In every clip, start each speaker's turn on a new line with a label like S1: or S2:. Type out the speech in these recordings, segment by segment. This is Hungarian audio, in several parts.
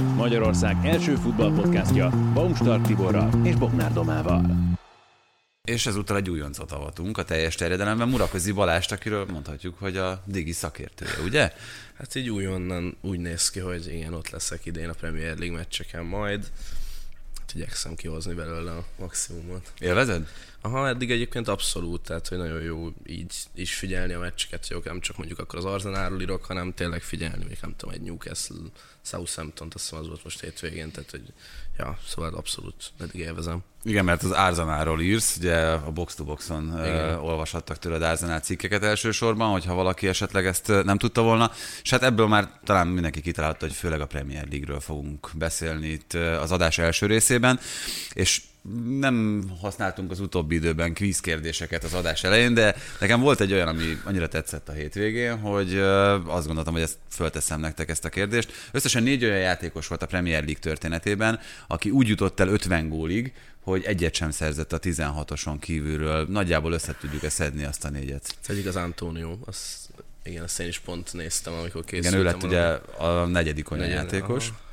S1: Magyarország első futballpodcastja Baumstark Tiborral és Bognár Domával.
S2: És ezúttal egy újoncot avatunk a teljes terjedelemben, Muraközi Balást, akiről mondhatjuk, hogy a digi szakértője, ugye?
S3: Hát így újonnan úgy néz ki, hogy igen, ott leszek idén a Premier League meccseken majd. Hát igyekszem kihozni belőle a maximumot.
S2: Élvezed?
S3: Aha, eddig egyébként abszolút, tehát hogy nagyon jó így is figyelni a meccseket, hogy nem csak mondjuk akkor az Arzenálról írok, hanem tényleg figyelni, még nem tudom, egy Newcastle, Southampton, azt hiszem az volt most hétvégén, tehát hogy ja, szóval abszolút eddig élvezem.
S2: Igen, mert az Arzenáról írsz, ugye a Box to Boxon olvashattak tőled Arzenál cikkeket elsősorban, hogyha valaki esetleg ezt nem tudta volna, és hát ebből már talán mindenki kitalálta, hogy főleg a Premier League-ről fogunk beszélni itt az adás első részében, és nem használtunk az utóbbi időben kvíz kérdéseket az adás elején, de nekem volt egy olyan, ami annyira tetszett a hétvégén, hogy azt gondoltam, hogy ezt fölteszem nektek ezt a kérdést. Összesen négy olyan játékos volt a Premier League történetében, aki úgy jutott el 50 gólig, hogy egyet sem szerzett a 16-oson kívülről. Nagyjából össze tudjuk szedni azt a négyet.
S3: Ez egyik az Antonio, az, igen, azt én is pont néztem, amikor készültem.
S2: Igen, ő lett ugye a negyedik olyan játékos. Aha.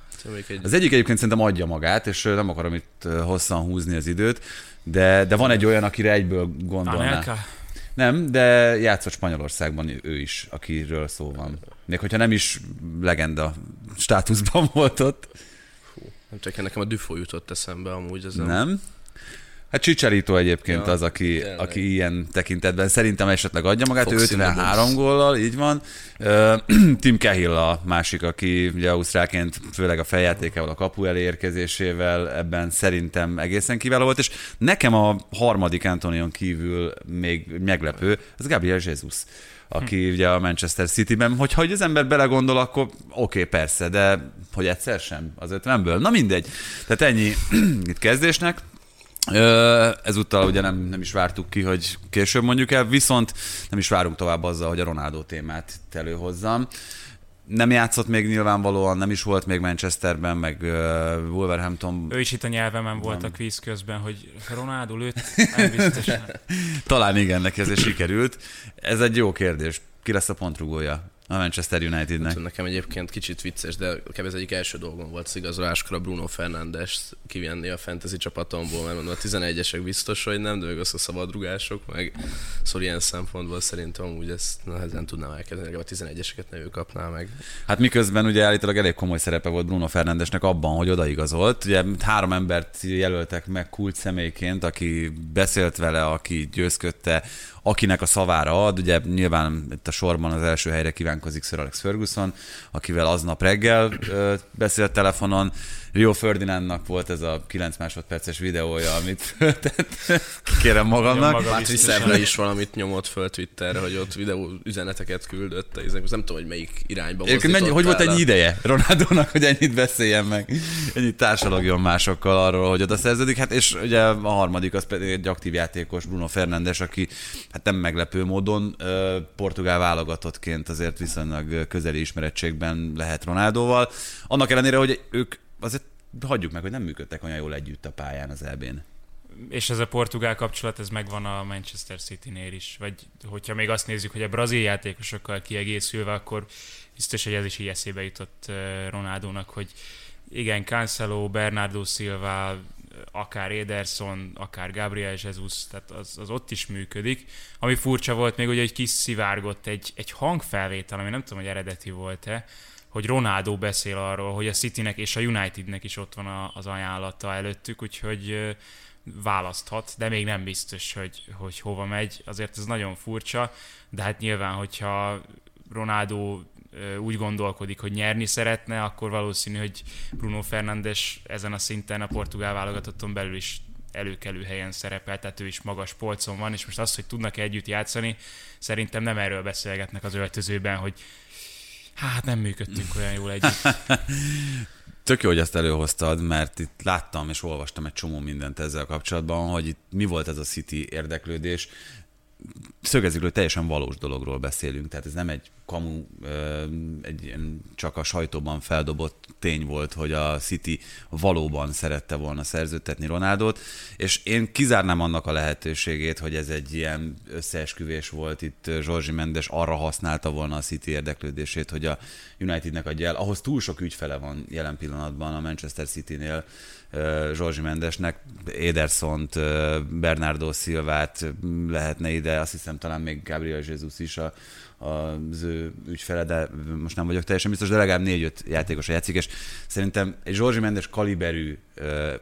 S2: Egy... Az egyik egyébként szerintem adja magát, és nem akarom itt hosszan húzni az időt, de, de van egy olyan, akire egyből gondolná. Anelka? Nem, de játszott Spanyolországban ő is, akiről szó van. Még hogyha nem is legenda státuszban volt ott.
S3: Hú, nem csak nekem a Dufo jutott eszembe amúgy. Az nem?
S2: nem? Hát Csicserító egyébként ja, az, aki, aki ilyen tekintetben szerintem esetleg adja magát, Fox 53 góllal, így van. Tim Cahill a másik, aki ugye ausztráként főleg a feljátékával, a kapu elérkezésével ebben szerintem egészen kiváló volt, és nekem a harmadik Antonion kívül még meglepő, az Gabriel Jesus aki hm. ugye a Manchester City-ben, hogyha hogy az ember belegondol, akkor oké, okay, persze, de hogy egyszer sem az ötvenből. Na mindegy. Tehát ennyi itt kezdésnek. Ezúttal ugye nem, nem is vártuk ki, hogy később mondjuk el, viszont nem is várunk tovább azzal, hogy a Ronaldo témát előhozzam. Nem játszott még nyilvánvalóan, nem is volt még Manchesterben, meg uh, Wolverhampton.
S4: Ő is itt a nyelvemen volt a kvíz közben, hogy Ronaldo lőtt, nem biztos.
S2: Talán igen, neki ez sikerült. Ez egy jó kérdés. Ki lesz a pontrugója? A Manchester Unitednek. Hát,
S3: nekem egyébként kicsit vicces, de kb. ez egyik első dolgom volt az igazoláskor a Bruno Fernandes kivenni a fantasy csapatomból, mert mondom, a 11-esek biztos, hogy nem, de még az a szabadrugások, meg szóval ilyen szempontból szerintem amúgy ezt nehezen tudnám elkezdeni, a 11-eseket ne ő kapná meg.
S2: Hát miközben ugye állítólag elég komoly szerepe volt Bruno Fernandesnek abban, hogy odaigazolt. Ugye három embert jelöltek meg kult személyként, aki beszélt vele, aki győzködte, akinek a szavára ad, ugye nyilván itt a sorban az első helyre kívánkozik Sir Alex Ferguson, akivel aznap reggel ö, beszélt telefonon, Rio Ferdinandnak volt ez a 9 másodperces videója, amit föltett. Kérem magamnak.
S3: Maga Patrice is valamit nyomott föl Twitterre, hogy ott videó üzeneteket küldött. Nem tudom, hogy melyik irányba
S2: mennyi, Hogy volt ennyi ideje Ronaldónak, hogy ennyit beszéljen meg, ennyit társalogjon másokkal arról, hogy oda szerződik. Hát és ugye a harmadik az pedig egy aktív játékos Bruno Fernandes, aki hát nem meglepő módon portugál válogatottként azért viszonylag közeli ismerettségben lehet Ronaldóval. Annak ellenére, hogy ők azért hagyjuk meg, hogy nem működtek olyan jól együtt a pályán az elbén.
S4: És ez a portugál kapcsolat, ez megvan a Manchester City-nél is. Vagy hogyha még azt nézzük, hogy a brazil játékosokkal kiegészülve, akkor biztos, hogy ez is így eszébe jutott Ronaldónak, hogy igen, Cancelo, Bernardo Silva, akár Ederson, akár Gabriel Jesus, tehát az, az ott is működik. Ami furcsa volt még, hogy kiszivárgott egy, egy hangfelvétel, ami nem tudom, hogy eredeti volt-e, hogy Ronaldo beszél arról, hogy a Citynek és a Unitednek is ott van az ajánlata előttük, úgyhogy választhat, de még nem biztos, hogy, hogy hova megy. Azért ez nagyon furcsa, de hát nyilván, hogyha Ronaldo úgy gondolkodik, hogy nyerni szeretne, akkor valószínű, hogy Bruno Fernandes ezen a szinten a portugál válogatotton belül is előkelő helyen szerepel, tehát ő is magas polcon van, és most az, hogy tudnak együtt játszani, szerintem nem erről beszélgetnek az öltözőben, hogy Hát nem működtünk olyan jól együtt.
S2: Tök jó, hogy ezt előhoztad, mert itt láttam és olvastam egy csomó mindent ezzel kapcsolatban, hogy itt mi volt ez a City érdeklődés. Szögezik, hogy teljesen valós dologról beszélünk, tehát ez nem egy kamu, egy csak a sajtóban feldobott tény volt, hogy a City valóban szerette volna szerződtetni Ronaldot, és én kizárnám annak a lehetőségét, hogy ez egy ilyen összeesküvés volt. Itt Zsorzsi Mendes arra használta volna a City érdeklődését, hogy a Unitednek adja el. Ahhoz túl sok ügyfele van jelen pillanatban a Manchester City-nél, Zsorzsi Mendesnek, Edersont, Bernardo Silvát lehetne ide, azt hiszem talán még Gabriel Jesus is a, az ő ügyfele, de most nem vagyok teljesen biztos, de legalább négy-öt játékos a játszik, és szerintem egy Zsorzsi Mendes kaliberű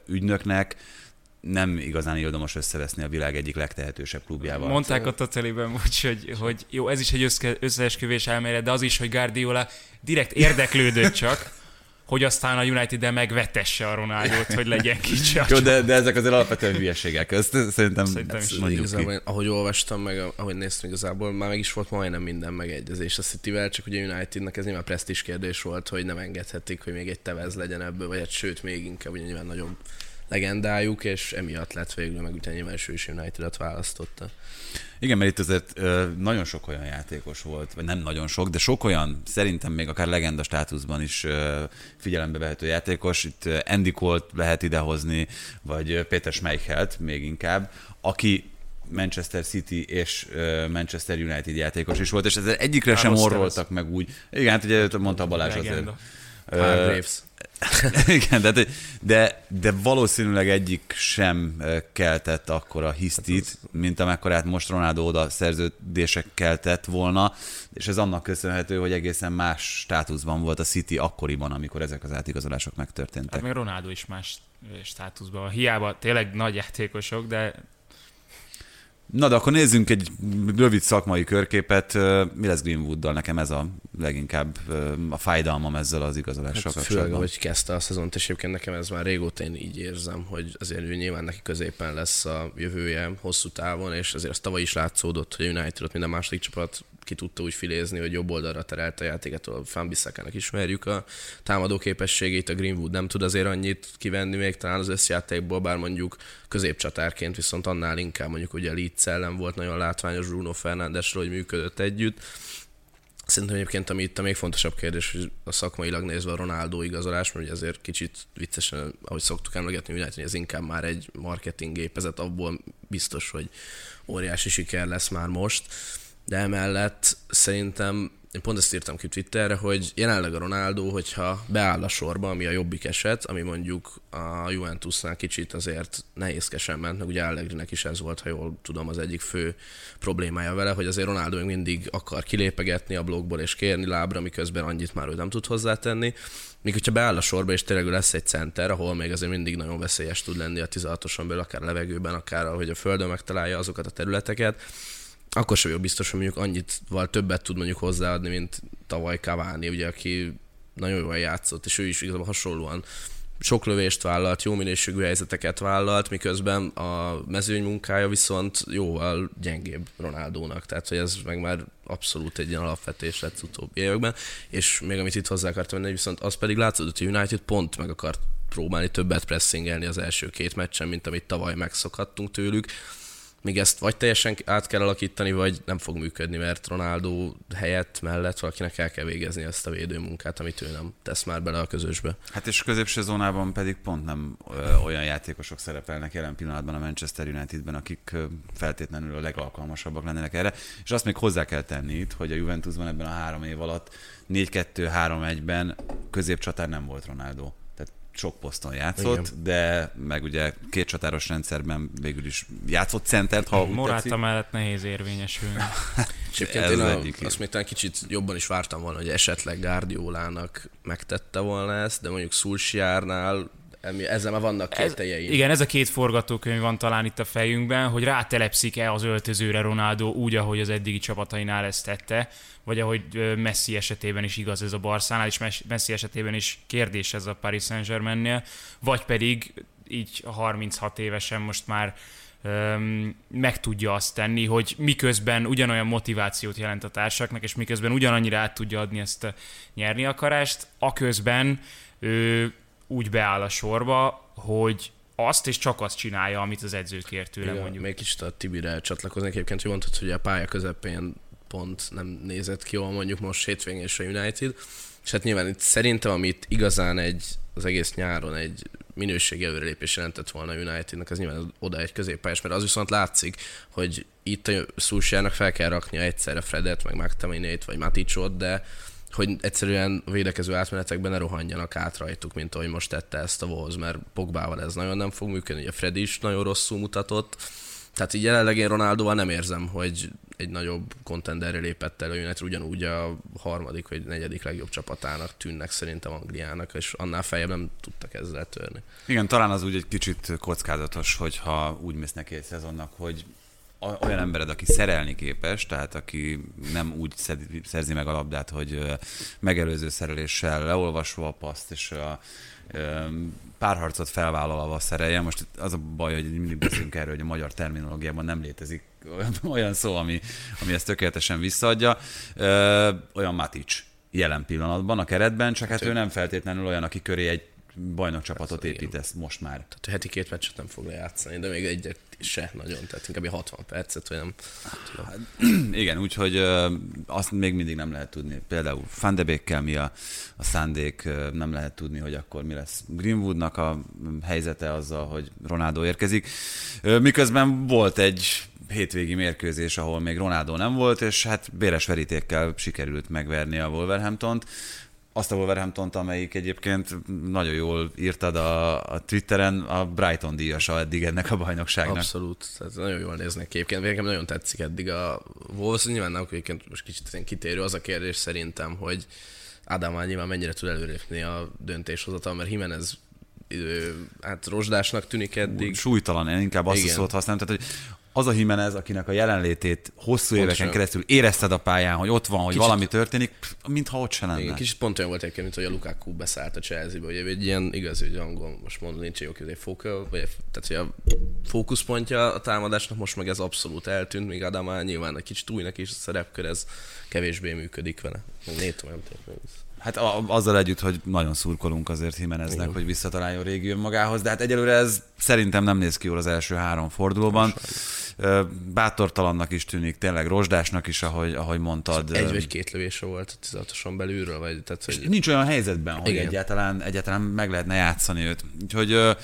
S2: ügynöknek nem igazán ildomos összeveszni a világ egyik legtehetősebb klubjával.
S4: Mondták a Totaliben, hogy, hogy jó, ez is egy összeesküvés elmélet, de az is, hogy Guardiola direkt érdeklődött csak, hogy aztán a United-el megvetesse a Ronaldot, hogy legyen kicsi.
S2: Jó, de, de ezek azért alapvetően hülyeségek. Ezt szerintem,
S4: szerintem is
S3: mondjuk igazából, ahogy olvastam, meg ahogy néztem igazából, már meg is volt majdnem minden megegyezés a City-vel, csak ugye a Unitednek ez nyilván presztis kérdés volt, hogy nem engedhetik, hogy még egy tevez legyen ebből, vagy egy sőt, még inkább ugye nyilván nagyobb legendájuk, és emiatt lett végül, meg utána nyilván ő is United-et választotta.
S2: Igen, mert itt azért nagyon sok olyan játékos volt, vagy nem nagyon sok, de sok olyan, szerintem még akár legenda státuszban is figyelembe vehető játékos. Itt Andy Colt lehet idehozni, vagy Péter Schmeichelt még inkább, aki Manchester City és Manchester United játékos is volt, és ezzel egyikre sem orroltak meg úgy. Igen, hát ugye mondta Balázs azért.
S3: Graves.
S2: Igen, de, de, de valószínűleg egyik sem keltett akkor a hisztit, mint amekkorát most Ronaldo oda szerződések keltett volna, és ez annak köszönhető, hogy egészen más státuszban volt a City akkoriban, amikor ezek az átigazolások megtörténtek. Hát
S4: még Ronaldo is más státuszban. Hiába tényleg nagy játékosok, de
S2: Na de akkor nézzünk egy rövid szakmai körképet. Mi lesz Greenwooddal? Nekem ez a leginkább a fájdalmam ezzel az igazolással hát
S3: kapcsolatban. Főleg, hogy kezdte a szezont, és egyébként nekem ez már régóta én így érzem, hogy azért ő nyilván neki középen lesz a jövője hosszú távon, és azért az tavaly is látszódott, hogy a United ott minden második csapat ki tudta úgy filézni, hogy jobb oldalra terelte a játéket, a Fanbissakának ismerjük a támadó képességét, a Greenwood nem tud azért annyit kivenni még talán az összjátékból, bár mondjuk középcsatárként viszont annál inkább mondjuk ugye Leeds ellen volt nagyon látványos Bruno Fernandesről, hogy működött együtt. Szerintem egyébként, ami itt a még fontosabb kérdés, hogy a szakmailag nézve a Ronaldo igazolás, mert ugye azért kicsit viccesen, ahogy szoktuk emlegetni, hogy ez inkább már egy marketing gépezet, abból biztos, hogy óriási siker lesz már most de emellett szerintem én pont ezt írtam ki Twitterre, hogy jelenleg a Ronaldo, hogyha beáll a sorba, ami a jobbik eset, ami mondjuk a Juventusnál kicsit azért nehézkesen ment, meg ugye Allegrinek is ez volt, ha jól tudom, az egyik fő problémája vele, hogy azért Ronaldo még mindig akar kilépegetni a blogból és kérni lábra, miközben annyit már ő nem tud hozzátenni. Míg hogyha beáll a sorba, és tényleg lesz egy center, ahol még azért mindig nagyon veszélyes tud lenni a 16-oson belül, akár a levegőben, akár ahogy a földön megtalálja azokat a területeket, akkor sem jó biztos, hogy mondjuk annyit, val többet tud mondjuk hozzáadni, mint tavaly Cavani, ugye, aki nagyon jól játszott, és ő is igazából hasonlóan sok lövést vállalt, jó minőségű helyzeteket vállalt, miközben a mezőny munkája viszont jóval gyengébb Ronaldónak, tehát hogy ez meg már abszolút egy ilyen alapvetés lett utóbbi években, és még amit itt hozzá akartam venni, viszont az pedig látszott, hogy United pont meg akart próbálni többet pressingelni az első két meccsen, mint amit tavaly megszokhattunk tőlük, még ezt vagy teljesen át kell alakítani, vagy nem fog működni, mert Ronaldo helyett mellett valakinek el kell végezni ezt a védőmunkát, amit ő nem tesz már bele a közösbe.
S2: Hát és középső zónában pedig pont nem olyan játékosok szerepelnek jelen pillanatban a Manchester Unitedben, akik feltétlenül a legalkalmasabbak lennének erre. És azt még hozzá kell tenni itt, hogy a Juventusban ebben a három év alatt 4-2-3-1-ben középcsatár nem volt Ronaldo sok poszton játszott, Igen. de meg ugye két csatáros rendszerben végül is játszott centert, ha
S4: Moráta mellett nehéz érvényesülni.
S3: Egyébként én a, azt még talán kicsit jobban is vártam volna, hogy esetleg Guardiolának megtette volna ezt, de mondjuk Szulsiárnál ezzel már vannak kételjeim.
S4: igen, ez a két forgatókönyv van talán itt a fejünkben, hogy rátelepszik-e az öltözőre Ronaldo úgy, ahogy az eddigi csapatainál ezt tette, vagy ahogy Messi esetében is igaz ez a Barszánál, és Messi esetében is kérdés ez a Paris Saint-Germainnél, vagy pedig így 36 évesen most már meg tudja azt tenni, hogy miközben ugyanolyan motivációt jelent a társaknak, és miközben ugyanannyira át tudja adni ezt a nyerni akarást, aközben ő úgy beáll a sorba, hogy azt és csak azt csinálja, amit az edző kér tőle, Igen, mondjuk.
S3: Még kicsit a Tibire csatlakoznék egyébként, hogy mondtad, hogy a pálya közepén pont nem nézett ki jól mondjuk most hétvégén és a United, és hát nyilván itt szerintem, amit igazán egy, az egész nyáron egy minőségi előrelépés jelentett volna a Unitednek, az nyilván oda egy középpályás, mert az viszont látszik, hogy itt a Szulsjának fel kell raknia egyszerre Fredet, meg McTominay-t, vagy Maticot, de hogy egyszerűen védekező átmenetekben ne rohanjanak át rajtuk, mint ahogy most tette ezt a Wolves, mert Pogbával ez nagyon nem fog működni, ugye Fred is nagyon rosszul mutatott, tehát így jelenleg én Ronaldóval nem érzem, hogy egy nagyobb kontenderre lépett el a United, ugyanúgy a harmadik vagy negyedik legjobb csapatának tűnnek szerintem Angliának, és annál feljebb nem tudtak ezzel törni.
S2: Igen, talán az úgy egy kicsit kockázatos, hogyha úgy mész neki egy szezonnak, hogy olyan embered, aki szerelni képes, tehát aki nem úgy szerzi meg a labdát, hogy megelőző szereléssel leolvasva a paszt, és a párharcot felvállalva szerelje. Most az a baj, hogy mindig beszélünk erről, hogy a magyar terminológiában nem létezik olyan szó, ami, ami ezt tökéletesen visszaadja. Olyan Matic jelen pillanatban a keretben, csak hát ő nem feltétlenül olyan, aki köré egy bajnokcsapatot építesz most már.
S3: Tehát heti két meccset nem fog lejátszani, de még egyet se nagyon, tehát inkább 60 percet, vagy nem.
S2: Hát, igen, úgyhogy azt még mindig nem lehet tudni. Például Fandebékkel mi a, a szándék, nem lehet tudni, hogy akkor mi lesz Greenwoodnak a helyzete azzal, hogy Ronaldo érkezik. Miközben volt egy hétvégi mérkőzés, ahol még Ronaldo nem volt, és hát béres verítékkel sikerült megverni a Wolverhamptont azt a wolverhampton amelyik egyébként nagyon jól írtad a, a Twitteren, a Brighton díjasa eddig ennek a bajnokságnak.
S3: Abszolút, tehát nagyon jól néznek egyébként. Nekem nagyon tetszik eddig a Wolves, nyilván nem, egyébként most kicsit kitérő az a kérdés szerintem, hogy Ádám nyilván mennyire tud előrépni a döntéshozatal, mert Jimenez hát rozsdásnak tűnik eddig.
S2: Súlytalan, én inkább azt Igen. a szót használom, tehát hogy az a Jimenez, akinek a jelenlétét hosszú éveken Pontosan. keresztül érezted a pályán, hogy ott van, hogy kicsit, valami történik, mintha ott se lenne. Igen,
S3: kicsit pont olyan volt egyébként, mint hogy a Lukaku beszállt a Chelsea-be, hogy egy ilyen igazi, hogy angol, most mondom, nincs jó hogy fóka, vagy tehát hogy a fókuszpontja a támadásnak most meg ez abszolút eltűnt, míg Adama nyilván egy kicsit újnak is a szerepkör, ez kevésbé működik vele. Négy olyan
S2: Hát a, azzal együtt, hogy nagyon szurkolunk azért Jimeneznek, hogy visszataláljon régi magához, de hát egyelőre ez szerintem nem néz ki jól az első három fordulóban. Bátortalannak is tűnik, tényleg rozsdásnak is, ahogy, ahogy mondtad.
S3: Egy vagy két lövése volt 16 belülről, vagy
S2: tehát, hogy... Nincs olyan helyzetben, hogy egyáltalán, egyáltalán meg lehetne játszani őt. Úgyhogy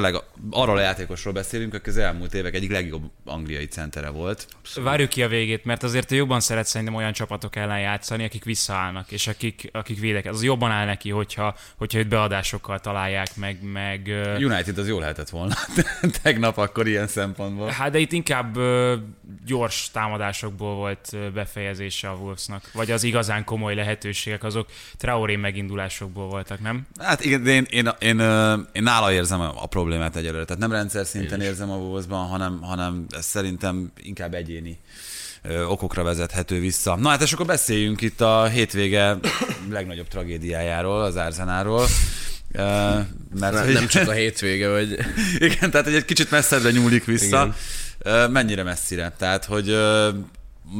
S2: tényleg arról a játékosról beszélünk, aki az elmúlt évek egyik legjobb angliai centere volt.
S4: Abszolút. Várjuk ki a végét, mert azért jobban szeret szerintem olyan csapatok ellen játszani, akik visszaállnak, és akik, akik védek. Az jobban áll neki, hogyha, hogyha őt beadásokkal találják meg. meg
S2: United az jól lehetett volna tegnap akkor ilyen szempontból.
S4: Hát de itt inkább gyors támadásokból volt befejezése a Wolvesnak, vagy az igazán komoly lehetőségek, azok Traoré megindulásokból voltak, nem?
S2: Hát igen, de én, én, én, én, én nála érzem a problémát egyelőre. Tehát nem rendszer szinten érzem a Wolvesban, hanem, hanem ez szerintem inkább egyéni okokra vezethető vissza. Na hát és akkor beszéljünk itt a hétvége legnagyobb tragédiájáról, az Arzenáról. Uh,
S3: mert nem, nem csak a hétvége, vagy...
S2: Igen, tehát egy kicsit messzebbre nyúlik vissza. Igen. mennyire messzire? Tehát, hogy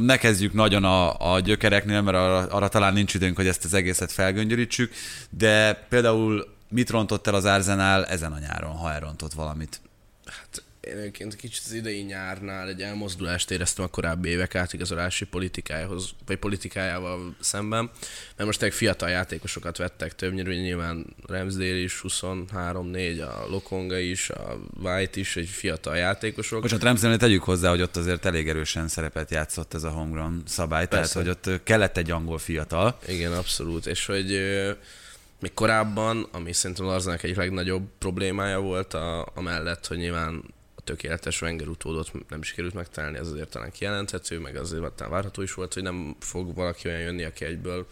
S2: ne kezdjük nagyon a, a gyökereknél, mert arra, arra talán nincs időnk, hogy ezt az egészet felgöngyörítsük, de például mit rontott el az Arsenal ezen a nyáron, ha elrontott valamit?
S3: Hát én egyébként kicsit az idei nyárnál egy elmozdulást éreztem a korábbi évek átigazolási politikájához, vagy politikájával szemben, mert most egy fiatal játékosokat vettek többnyire, nyilván Ramsdale is 23-4, a Lokonga is, a White is, egy fiatal játékosok.
S2: Most Ramsdale tegyük hozzá, hogy ott azért elég erősen szerepet játszott ez a homegrown szabály, Persze. tehát hogy ott kellett egy angol fiatal.
S3: Igen, abszolút, és hogy még korábban, ami szerintem Larznak egyik legnagyobb problémája volt, a, a mellett, hogy nyilván a tökéletes Wenger utódot nem sikerült megtalálni, ez azért talán kijelenthető, meg azért talán várható is volt, hogy nem fog valaki olyan jönni, aki egyből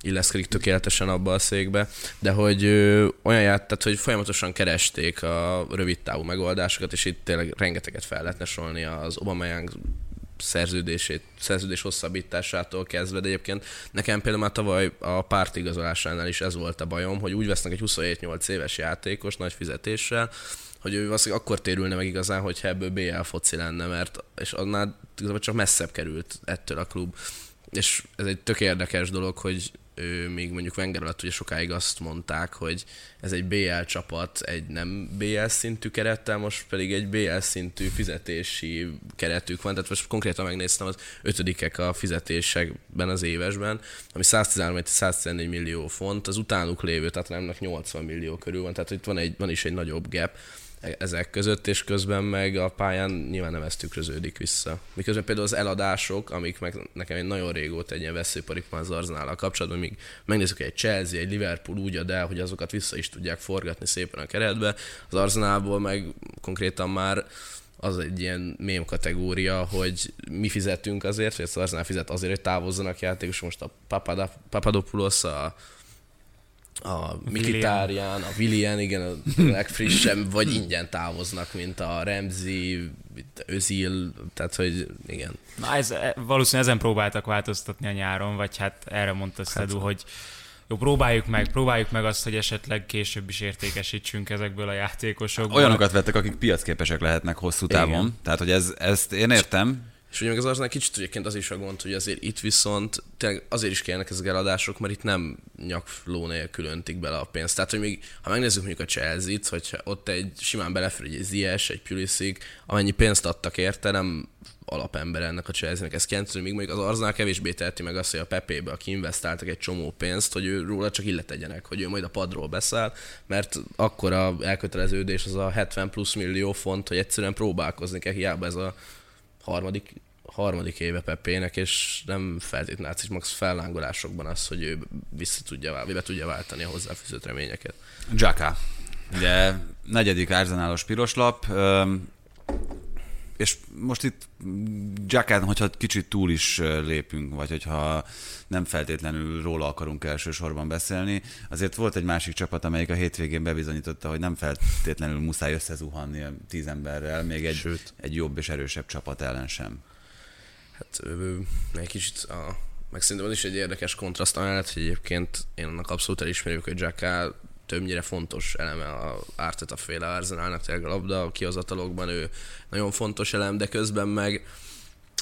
S3: illeszkedik tökéletesen abba a székbe, de hogy ö, olyan ját, tehát hogy folyamatosan keresték a rövid távú megoldásokat, és itt tényleg rengeteget fel lehetne sorolni az Aubameyang szerződését, szerződés hosszabbításától kezdve, de egyébként nekem például már tavaly a pártigazolásánál is ez volt a bajom, hogy úgy vesznek egy 27-8 éves játékos nagy fizetéssel, hogy ő valószínűleg akkor térülne meg igazán, hogyha ebből BL foci lenne, mert és annál csak messzebb került ettől a klub. És ez egy tök érdekes dolog, hogy ő még mondjuk Wenger alatt ugye sokáig azt mondták, hogy ez egy BL csapat, egy nem BL szintű kerettel, most pedig egy BL szintű fizetési keretük van, tehát most konkrétan megnéztem az ötödikek a fizetésekben az évesben, ami 113-114 millió font, az utánuk lévő, tehát nemnek 80 millió körül van, tehát itt van, egy, van is egy nagyobb gap ezek között, és közben meg a pályán nyilván nem ez tükröződik vissza. Miközben például az eladások, amik meg nekem egy nagyon régóta egy ilyen veszőparipán az a kapcsolatban, míg megnézzük egy Chelsea, egy Liverpool úgy ad el, hogy azokat vissza is tudják forgatni szépen a keretbe, az Arzenálból meg konkrétan már az egy ilyen mém kategória, hogy mi fizetünk azért, vagy az Arsenal fizet azért, hogy távozzanak játékosok. Most a Papadopoulos, a a Mikitárján, a Willian, igen, a legfrissebb, vagy ingyen távoznak, mint a Remzi, Özil, tehát hogy igen.
S4: Na ez, e, valószínűleg ezen próbáltak változtatni a nyáron, vagy hát erre mondta hát, hogy jó, próbáljuk meg, próbáljuk meg azt, hogy esetleg később is értékesítsünk ezekből a játékosokból.
S2: Olyanokat vettek, akik piacképesek lehetnek hosszú távon. Igen. Tehát, hogy ez, ezt én értem,
S3: és ugye az Arsenal kicsit egyébként az is a gond, hogy azért itt viszont azért is kellnek ezek eladások, mert itt nem nyakló nélkül öntik bele a pénzt. Tehát, hogy még, ha megnézzük mondjuk a Chelsea-t, hogy ott egy simán belefér egy Ziyech, egy Pulisic, amennyi pénzt adtak érte, nem alapember ennek a Chelsea-nek. Ez hogy még mondjuk az Arsenal kevésbé teheti meg azt, hogy a Pepébe, aki investáltak egy csomó pénzt, hogy ő róla csak illetegyenek, hogy ő majd a padról beszáll, mert akkor a elköteleződés az a 70 plusz millió font, hogy egyszerűen próbálkozni kell, hiába ez a harmadik, harmadik éve Pepének, és nem feltétlenül látszik max fellángolásokban az, hogy ő vissza tudja, be tudja váltani a hozzáfűzött reményeket.
S2: Jaka. Ugye negyedik árzenálos piroslap, és most itt Jackán, hogyha kicsit túl is lépünk, vagy hogyha nem feltétlenül róla akarunk elsősorban beszélni, azért volt egy másik csapat, amelyik a hétvégén bebizonyította, hogy nem feltétlenül muszáj összezuhanni tíz emberrel, még egy, Sőt. egy jobb és erősebb csapat ellen sem.
S3: Hát egy kicsit a meg szerintem az is egy érdekes kontraszt, amellett, hogy egyébként én annak abszolút elismerjük, hogy Jacká többnyire fontos eleme a a féle Arsenalnak, tényleg a labda kihozatalokban ő nagyon fontos elem, de közben meg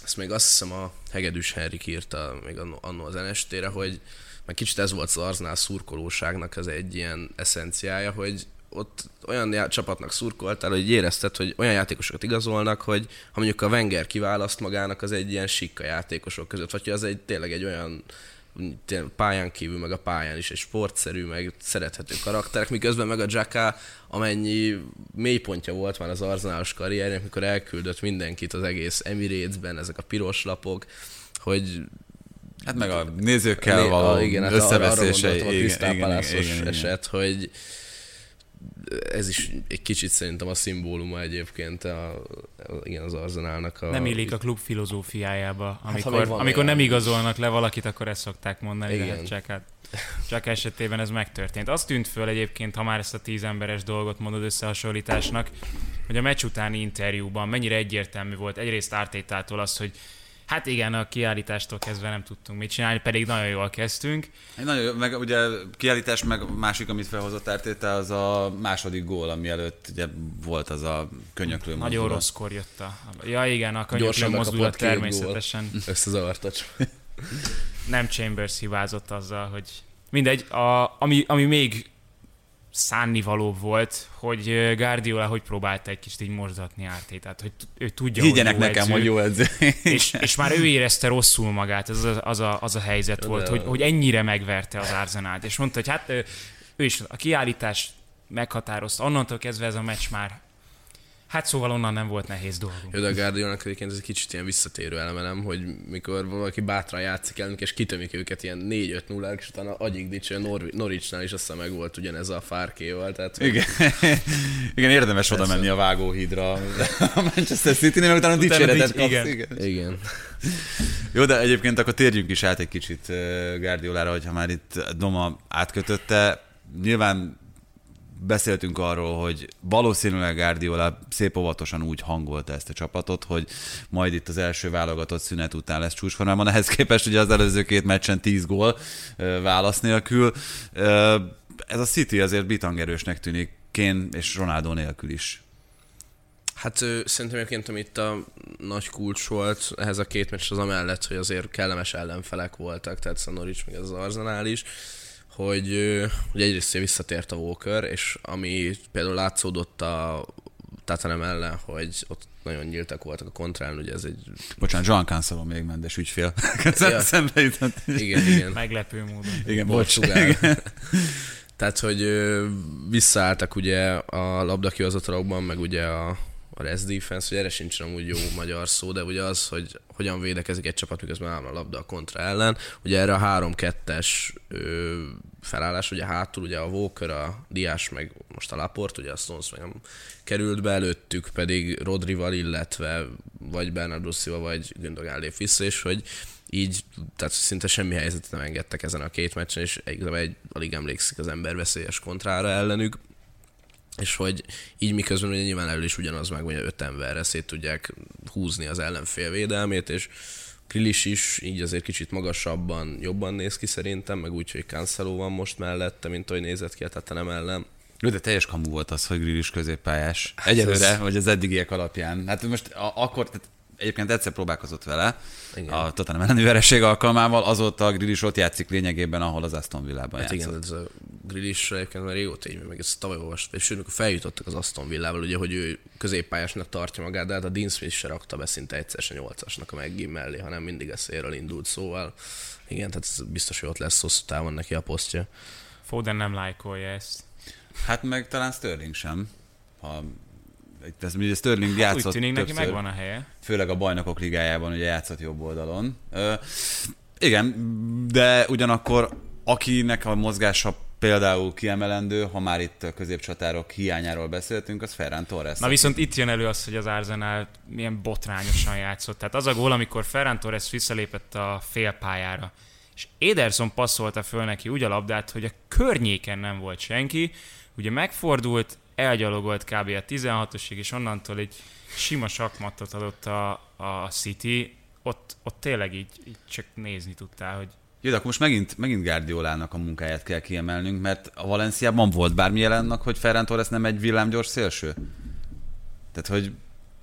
S3: ezt még azt hiszem a Hegedűs Henrik írta még annó az NST-re, hogy meg kicsit ez volt az Arsenal szurkolóságnak az egy ilyen eszenciája, hogy ott olyan já- csapatnak szurkoltál, hogy érezted, hogy olyan játékosokat igazolnak, hogy ha mondjuk a Wenger kiválaszt magának, az egy ilyen sikka játékosok között, vagy hogy az egy tényleg egy olyan pályán kívül, meg a pályán is egy sportszerű, meg szerethető karakterek, miközben meg a Jacka amennyi mélypontja volt már az arzenálos karriernek, mikor elküldött mindenkit az egész Emirates-ben, ezek a piros lapok, hogy
S2: Hát meg a nézőkkel való igen, hát összeveszése.
S3: Igen, igen, igen, igen, igen, eset, hogy ez is egy kicsit szerintem a szimbóluma egyébként a, a, igen, az arzenálnak. A,
S4: nem illik a klub filozófiájába. Amikor, hát, amikor nem igazolnak le valakit, akkor ezt szokták mondani. Igen. Hát csak, hát, csak esetében ez megtörtént. Azt tűnt föl egyébként, ha már ezt a tíz emberes dolgot mondod összehasonlításnak, hogy a meccs utáni interjúban mennyire egyértelmű volt egyrészt Ártétától az, hogy Hát igen, a kiállítástól kezdve nem tudtunk mit csinálni, pedig nagyon jól kezdtünk.
S2: Egy nagyon, meg ugye kiállítás, meg másik, amit felhozott Ártéta, az a második gól, ami előtt ugye volt az a könyöklő
S4: Nagyon mozdulat. rosszkor jött a... Ja igen, a könyöklő mozdulat természetesen.
S3: Összezavartacs.
S4: nem Chambers hibázott azzal, hogy mindegy, a, ami, ami még szánnivaló volt, hogy Guardiola hogy próbálta egy kicsit így morzdatni ártétát, hogy ő tudja,
S2: Higgyenek hogy jó nekem, edző, hogy jó edző.
S4: És, és, már ő érezte rosszul magát, ez az, az, a, az a helyzet volt, hogy, hogy ennyire megverte az Arzenát, és mondta, hogy hát ő is a kiállítás meghatározta, onnantól kezdve ez a meccs már Hát szóval onnan nem volt nehéz dolgunk.
S3: Jó, de a Guardiolnak egyébként ez egy kicsit ilyen visszatérő elemelem, hogy mikor valaki bátran játszik el, és kitömik őket ilyen 4-5 0 és utána agyig dicső Nor- Norwichnál is aztán meg volt ugyanez a fárkéval. Tehát,
S2: Igen. Igen, érdemes oda menni a vágóhídra a Manchester City-nél, mert utána dicséretet kapsz.
S3: Igen. Igen. Igen.
S2: Jó, de egyébként akkor térjünk is át egy kicsit Guardiolára, hogyha már itt Doma átkötötte. Nyilván beszéltünk arról, hogy valószínűleg Guardiola szép óvatosan úgy hangolta ezt a csapatot, hogy majd itt az első válogatott szünet után lesz csúcsformában. Ehhez képest ugye az előző két meccsen 10 gól válasz nélkül. Ez a City azért bitangerősnek tűnik Kén és Ronaldo nélkül is.
S3: Hát szerintem egyébként, amit a nagy kulcs volt ehhez a két meccs az amellett, hogy azért kellemes ellenfelek voltak, tehát a Norwich meg az Arsenal is, hogy, hogy egyrészt visszatért a Walker, és ami például látszódott a Tatanem ellen, hogy ott nagyon nyíltak voltak a kontrán, ugye ez egy...
S2: Bocsánat, Joan Cancelo még mendes ügyfél. ja. Szembe jutott.
S3: Igen, igen.
S4: Meglepő módon.
S2: Igen, bocs.
S3: Tehát, hogy visszaálltak ugye a labdakihozatalokban, meg ugye a, a rest defense, hogy erre sincs amúgy jó magyar szó, de ugye az, hogy hogyan védekezik egy csapat, miközben áll a labda a kontra ellen. Ugye erre a 3-2-es felállás, ugye hátul ugye a Walker, a Diás, meg most a Laport, ugye a Stones meg nem került be, előttük pedig Rodrival, illetve vagy Bernardo Silva, vagy Gündogan lép vissza, és hogy így, tehát szinte semmi helyzetet nem engedtek ezen a két meccsen, és egy, egy alig emlékszik az ember veszélyes kontrára ellenük és hogy így miközben ugye nyilván elő is ugyanaz meg, hogy öt emberre szét tudják húzni az ellenfél védelmét, és Krilis is így azért kicsit magasabban, jobban néz ki szerintem, meg úgy, hogy Cancelo van most mellette, mint ahogy nézett ki a nem ellen.
S2: Jó, de teljes kamu volt az, hogy Grilis középpályás. Hát Egyelőre, vagy az eddigiek alapján. Hát most a, akkor, tehát egyébként egyszer próbálkozott vele, igen. a Tottenham elleni vereség alkalmával, azóta a Grilis ott játszik lényegében, ahol az Aston Villában hát játszott.
S3: igen, ez a Grilis egyébként már régóta így, meg ezt tavaly olvastam, és sőt, feljutottak az Aston Villával, ugye, hogy ő középpályásnak tartja magát, de hát a Dean Smith se rakta be szinte egyszer se nyolcasnak a meggim mellé, hanem mindig a szélről indult, szóval igen, tehát ez biztos, hogy ott lesz hosszú távon neki a posztja.
S4: Foden nem lájkolja ezt.
S2: Hát meg talán Sterling sem. Ha ez ugye Sterling játszott
S4: Úgy tűnik, többször, neki megvan a helye.
S2: Főleg a bajnokok ligájában ugye játszott jobb oldalon. Ö, igen, de ugyanakkor akinek a mozgása például kiemelendő, ha már itt a középcsatárok hiányáról beszéltünk, az Ferran Torres.
S4: Na viszont itt jön elő az, hogy az Arsenal milyen botrányosan játszott. Tehát az a gól, amikor Ferran Torres visszalépett a félpályára, és Ederson passzolta föl neki úgy a labdát, hogy a környéken nem volt senki, ugye megfordult, elgyalogolt kb. a 16-osig, és onnantól egy sima sakmatot adott a, a City, ott, ott tényleg így, így csak nézni tudtál, hogy
S2: jó, de akkor most megint, megint Guardiolának a munkáját kell kiemelnünk, mert a Valenciában volt bármi jelennek, hogy Ferran Torres nem egy villámgyors szélső? Tehát, hogy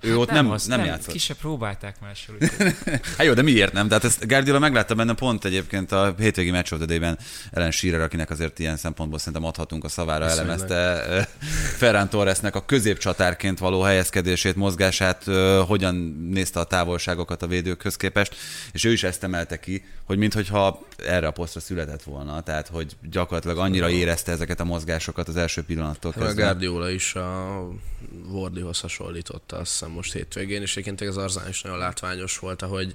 S2: ő hát ott nem, nem, nem, nem játszott.
S4: Ki se próbálták máshol.
S2: hát jó, de miért nem? Tehát ezt Guardiola meglátta benne pont egyébként a hétvégi meccs volt idejében Ellen Shearer, akinek azért ilyen szempontból szerintem adhatunk a szavára, Viszonylag. elemezte Ferran Torresnek a középcsatárként való helyezkedését, mozgását, hogyan nézte a távolságokat a védőkhöz képest, és ő is ezt emelte ki, hogy mintha erre a posztra született volna, tehát hogy gyakorlatilag annyira érezte ezeket a mozgásokat az első pillanattól
S3: kezdve. A Guardiola is a Wardihoz hasonlította, azt hiszem most hétvégén, és egyébként az Arzán is nagyon látványos volt, ahogy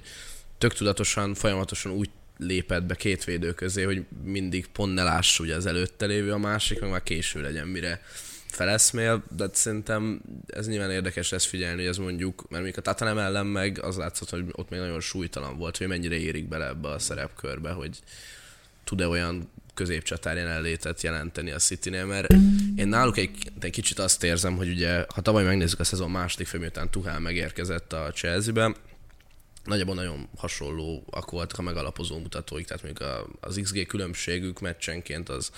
S3: tök tudatosan, folyamatosan úgy lépett be két védő közé, hogy mindig pont ne láss ugye az előtte lévő a másik, meg már késő legyen, mire feleszmél, de szerintem ez nyilván érdekes lesz figyelni, hogy ez mondjuk, mert mondjuk a Tatanem ellen meg az látszott, hogy ott még nagyon súlytalan volt, hogy mennyire érik bele ebbe a szerepkörbe, hogy tud-e olyan középcsatár jelenlétet jelenteni a City-nél, mert én náluk egy, egy kicsit azt érzem, hogy ugye, ha tavaly megnézzük a szezon második fél, miután Tuhál megérkezett a Chelsea-be, nagyjából nagyon hasonlóak voltak a megalapozó mutatóik, tehát mondjuk az XG különbségük meccsenként az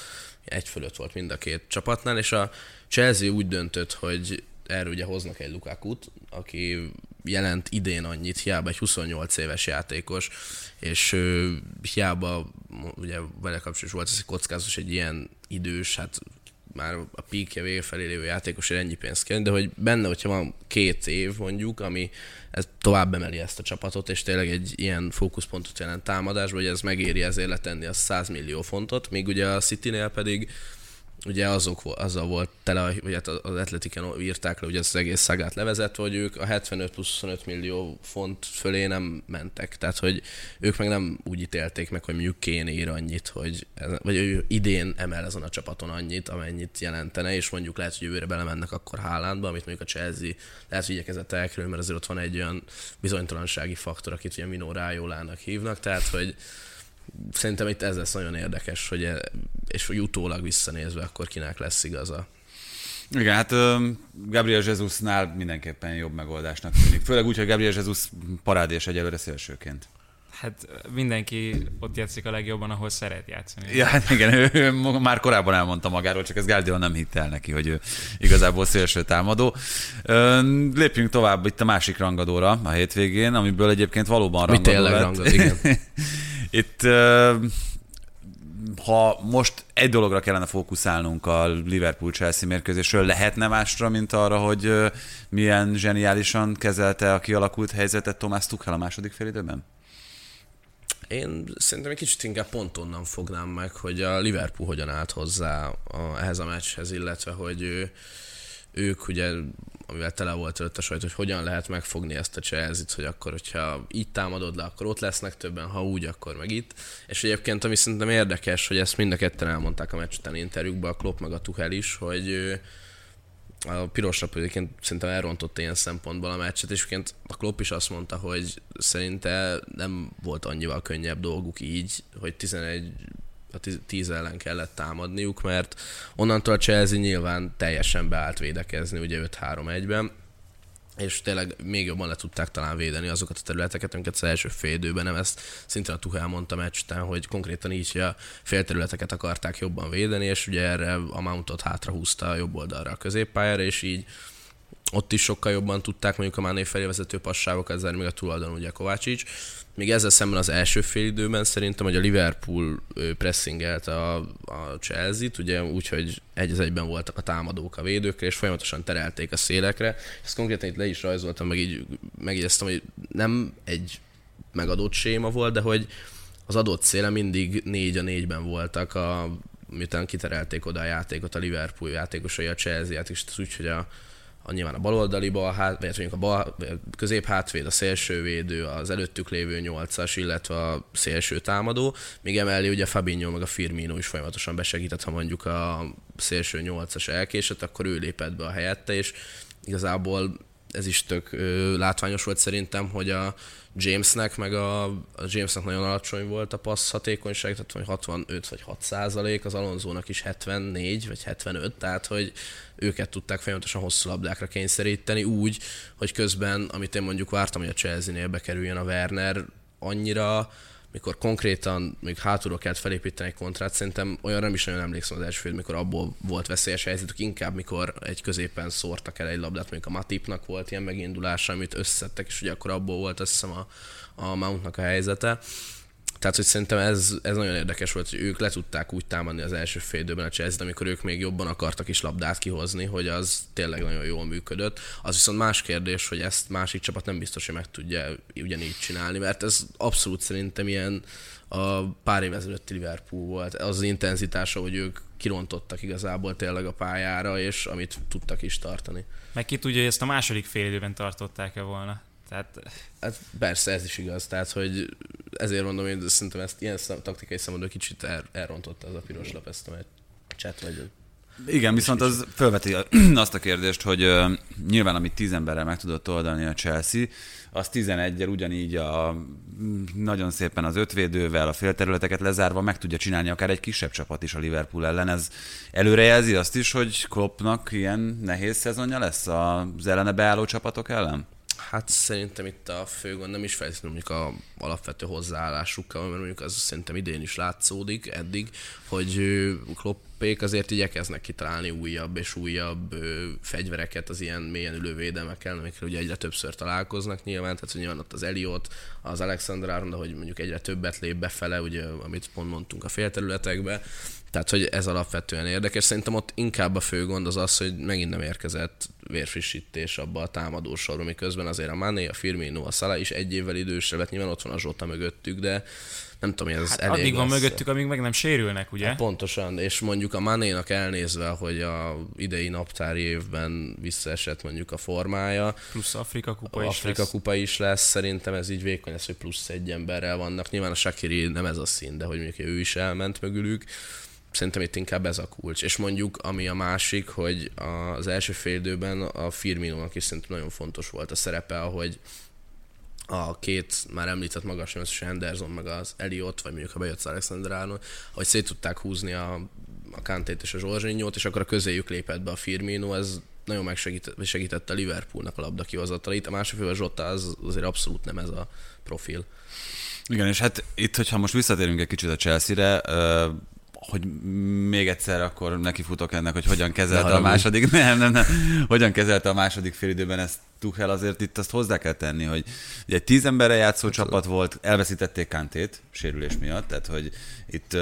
S3: egy fölött volt mind a két csapatnál, és a Chelsea úgy döntött, hogy erről ugye hoznak egy Lukakut, aki jelent idén annyit, hiába egy 28 éves játékos, és ö, hiába ugye vele kapcsolatos volt ez egy kockázatos, egy ilyen idős, hát már a píkje vége felé lévő játékosért ennyi pénzt kell, de hogy benne, hogyha van két év mondjuk, ami ez tovább emeli ezt a csapatot, és tényleg egy ilyen fókuszpontot jelent támadásba, hogy ez megéri ezért letenni a 100 millió fontot, míg ugye a City-nél pedig ugye azok, azzal volt tele, vagy hát az Atletiken írták le, ugye az egész szagát levezett, hogy ők a 75 plusz 25 millió font fölé nem mentek. Tehát, hogy ők meg nem úgy ítélték meg, hogy mondjuk kéne ír annyit, hogy, vagy ő idén emel ezen a csapaton annyit, amennyit jelentene, és mondjuk lehet, hogy jövőre belemennek akkor Haalandba, amit mondjuk a Chelsea lehet, hogy igyekezett elkerülni, mert azért ott van egy olyan bizonytalansági faktor, akit ugye Minó Rájólának hívnak, tehát, hogy szerintem itt ez lesz nagyon érdekes, hogy e, és hogy utólag visszanézve, akkor kinek lesz igaza.
S2: Igen, hát Gabriel Jesusnál mindenképpen jobb megoldásnak tűnik. Főleg úgy, hogy Gabriel Jesus parádés egyelőre szélsőként.
S4: Hát mindenki ott játszik a legjobban, ahol szeret játszani.
S2: Ja, hát igen, ő, ő már korábban elmondta magáról, csak ez Guardiola nem hitte el neki, hogy ő igazából szélső támadó. Lépjünk tovább itt a másik rangadóra a hétvégén, amiből egyébként valóban rangadó
S3: tényleg
S2: lett.
S3: rangad, igen.
S2: itt ha most egy dologra kellene fókuszálnunk a Liverpool-Chelsea mérkőzésről, lehetne másra, mint arra, hogy milyen zseniálisan kezelte a kialakult helyzetet Tomás Tuchel a második félidőben?
S3: Én szerintem egy kicsit inkább pont onnan fognám meg, hogy a Liverpool hogyan állt hozzá a, ehhez a meccshez, illetve hogy ő, ők ugye, amivel tele volt előtt a sajt, hogy hogyan lehet megfogni ezt a chelsea hogy akkor, hogyha így támadod le, akkor ott lesznek többen, ha úgy, akkor meg itt. És egyébként, ami szerintem érdekes, hogy ezt mind a ketten elmondták a meccs után interjúkban, a Klopp meg a Tuchel is, hogy a piros egyébként szerintem elrontott ilyen szempontból a meccset, és egyébként a Klopp is azt mondta, hogy szerinte nem volt annyival könnyebb dolguk így, hogy 11 a 10 ellen kellett támadniuk, mert onnantól a Chelsea nyilván teljesen beállt védekezni, ugye 5-3-1-ben, és tényleg még jobban le tudták talán védeni azokat a területeket, amiket az első fél időben nem ezt szintén a Tuchel mondta meccs után, hogy konkrétan így a félterületeket akarták jobban védeni, és ugye erre a Mountot hátra húzta a jobb oldalra a középpályára, és így ott is sokkal jobban tudták mondjuk a Máné felé vezető passágokat zárni, még a túloldalon ugye Kovácsics. Még ezzel szemben az első fél időben szerintem, hogy a Liverpool pressingelt a, a Chelsea-t, ugye úgy, hogy egy az egyben voltak a támadók a védőkre, és folyamatosan terelték a szélekre. Ezt konkrétan itt le is rajzoltam, meg így megjegyeztem, hogy nem egy megadott séma volt, de hogy az adott széle mindig négy a négyben voltak, a, miután kiterelték oda a játékot a Liverpool játékosai, a Chelsea játékosai, úgyhogy a, a nyilván a baloldali bal, hát, vagy mondjuk a bal, közép hátvéd, a szélső védő, az előttük lévő nyolcas, illetve a szélső támadó. Még emellé ugye Fabinho meg a Firmino is folyamatosan besegített, ha mondjuk a szélső nyolcas elkésett, akkor ő lépett be a helyette, és igazából ez is tök ö, látványos volt szerintem, hogy a Jamesnek, meg a, a Jamesnek nagyon alacsony volt a passz hatékonyság, tehát hogy 65 vagy 6 százalék, az Alonzónak is 74 vagy 75, tehát hogy őket tudták folyamatosan hosszú labdákra kényszeríteni úgy, hogy közben, amit én mondjuk vártam, hogy a Chelsea-nél bekerüljön a Werner, annyira mikor konkrétan még hátulról kellett felépíteni egy kontrát, szerintem olyan nem is nagyon emlékszem az első mikor abból volt veszélyes helyzetük, inkább mikor egy középen szórtak el egy labdát, mondjuk a Matipnak volt ilyen megindulása, amit összettek, és ugye akkor abból volt azt hiszem a, a Mountnak a helyzete. Tehát, hogy szerintem ez, ez nagyon érdekes volt, hogy ők le tudták úgy támadni az első fél időben a chelsea amikor ők még jobban akartak is labdát kihozni, hogy az tényleg nagyon jól működött. Az viszont más kérdés, hogy ezt másik csapat nem biztos, hogy meg tudja ugyanígy csinálni, mert ez abszolút szerintem ilyen a pár év ezelőtti Liverpool volt. Az az intenzitása, hogy ők kirontottak igazából tényleg a pályára, és amit tudtak is tartani.
S4: Meg ki tudja, hogy ezt a második fél időben tartották-e volna. Tehát...
S3: Hát persze, ez is igaz. Tehát, hogy ezért mondom, hogy szerintem ezt ilyen taktikai szempontból kicsit el, elrontotta az a piros lap ezt a meccset, vagy
S2: igen, viszont az felveti azt a kérdést, hogy uh, nyilván amit tíz emberrel meg tudott oldani a Chelsea, az 11-el ugyanígy a, nagyon szépen az ötvédővel, a félterületeket lezárva meg tudja csinálni akár egy kisebb csapat is a Liverpool ellen. Ez előrejelzi azt is, hogy Kloppnak ilyen nehéz szezonja lesz az ellene beálló csapatok ellen?
S3: Hát szerintem itt a fő gond nem is feltétlenül mondjuk a alapvető hozzáállásukkal, mert mondjuk az szerintem idén is látszódik eddig, hogy Kloppék azért igyekeznek kitalálni újabb és újabb fegyvereket az ilyen mélyen ülő védelmekkel, amikkel ugye egyre többször találkoznak nyilván, tehát hogy nyilván ott az Eliot, az Alexander Arnold, hogy mondjuk egyre többet lép befele, ugye, amit pont mondtunk a félterületekbe, tehát, hogy ez alapvetően érdekes. Szerintem ott inkább a fő gond az az, hogy megint nem érkezett vérfrissítés abba a támadó sorba, miközben azért a Mané, a Firmino, a Salah is egy évvel idősre lett, nyilván ott van a Zsota mögöttük, de nem tudom, hogy ez hát elég
S4: addig van
S3: lesz.
S4: mögöttük, amíg meg nem sérülnek, ugye? Hát
S3: pontosan, és mondjuk a Manénak elnézve, hogy a idei naptári évben visszaesett mondjuk a formája.
S4: Plusz Afrika kupa is
S3: Afrika
S4: lesz.
S3: kupa is lesz, szerintem ez így vékony lesz, hogy plusz egy emberrel vannak. Nyilván a Shakiri nem ez a szín, de hogy mondjuk ő is elment mögülük szerintem itt inkább ez a kulcs. És mondjuk, ami a másik, hogy az első fél időben a Firmino-nak is szerintem nagyon fontos volt a szerepe, ahogy a két már említett magas nyolcas Henderson, meg az Eliott, vagy mondjuk ha bejött Alexander Arnold, hogy szét tudták húzni a, a Kantét és a Zsorzsinyót, és akkor a közéjük lépett be a Firmino, ez nagyon megsegítette segítette a Liverpoolnak a labda kihozatalait. A másik a Zsota az azért abszolút nem ez a profil.
S2: Igen, és hát itt, hogyha most visszatérünk egy kicsit a Chelsea-re, hogy még egyszer akkor neki futok ennek, hogy hogyan kezelte a második, nem, nem, nem, hogyan kezelte a második félidőben ezt Tuchel, azért itt azt hozzá kell tenni, hogy ugye egy tíz emberre játszó hát, csapat volt, elveszítették Kantét sérülés miatt, tehát hogy itt